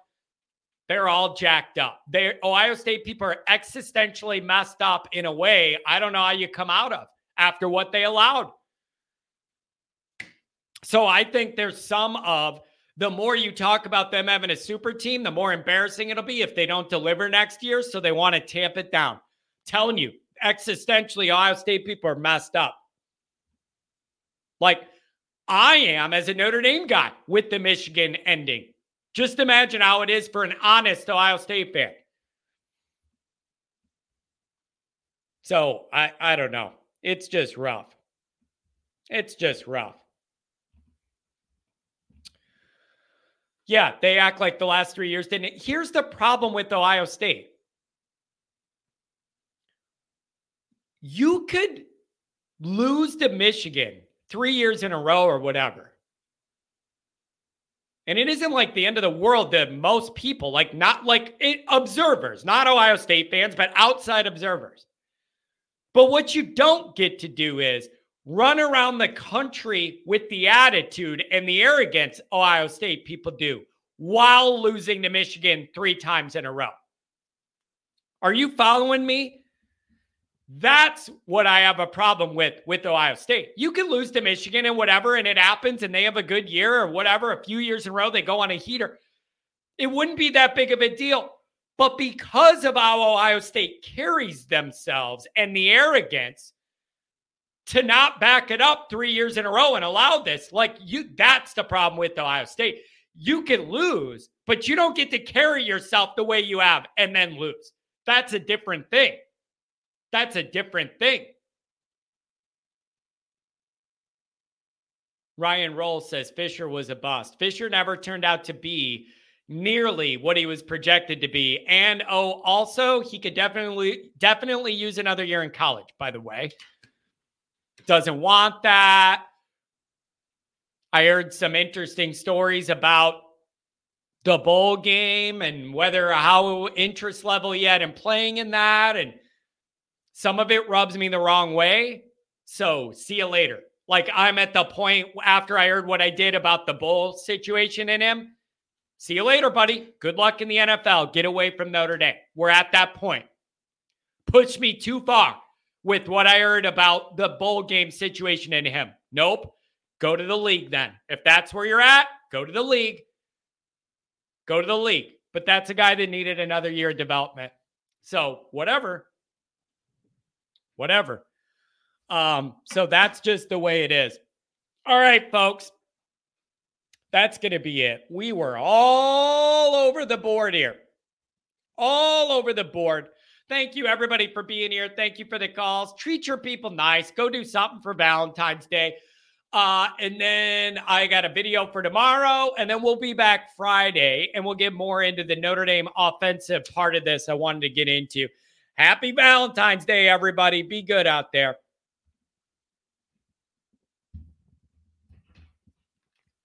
They're all jacked up. They ohio state people are existentially messed up in a way i don't know how you come out of after what they allowed. So i think there's some of the more you talk about them having a super team the more embarrassing it'll be if they don't deliver next year so they want to tamp it down. Telling you existentially, Ohio State people are messed up. Like I am as a Notre Dame guy with the Michigan ending. Just imagine how it is for an honest Ohio State fan. So I, I don't know. It's just rough. It's just rough. Yeah, they act like the last three years didn't. Here's the problem with Ohio State you could lose to Michigan three years in a row or whatever. And it isn't like the end of the world to most people, like not like it, observers, not Ohio State fans, but outside observers. But what you don't get to do is run around the country with the attitude and the arrogance Ohio State people do while losing to Michigan three times in a row. Are you following me? That's what I have a problem with with Ohio State. You can lose to Michigan and whatever, and it happens, and they have a good year or whatever, a few years in a row, they go on a heater. It wouldn't be that big of a deal. But because of how Ohio State carries themselves and the arrogance to not back it up three years in a row and allow this, like you, that's the problem with Ohio State. You can lose, but you don't get to carry yourself the way you have and then lose. That's a different thing. That's a different thing. Ryan Roll says Fisher was a bust. Fisher never turned out to be nearly what he was projected to be. And oh, also he could definitely definitely use another year in college, by the way. Doesn't want that. I heard some interesting stories about the bowl game and whether how interest level he had in playing in that. And some of it rubs me the wrong way. So see you later. Like I'm at the point after I heard what I did about the bowl situation in him. See you later, buddy. Good luck in the NFL. Get away from Notre Dame. We're at that point. Push me too far with what I heard about the bowl game situation in him. Nope. Go to the league then. If that's where you're at, go to the league. Go to the league. But that's a guy that needed another year of development. So, whatever. Whatever. Um, so that's just the way it is. All right, folks. That's going to be it. We were all over the board here. All over the board. Thank you, everybody, for being here. Thank you for the calls. Treat your people nice. Go do something for Valentine's Day. Uh, and then I got a video for tomorrow, and then we'll be back Friday, and we'll get more into the Notre Dame offensive part of this I wanted to get into. Happy Valentine's Day, everybody. Be good out there.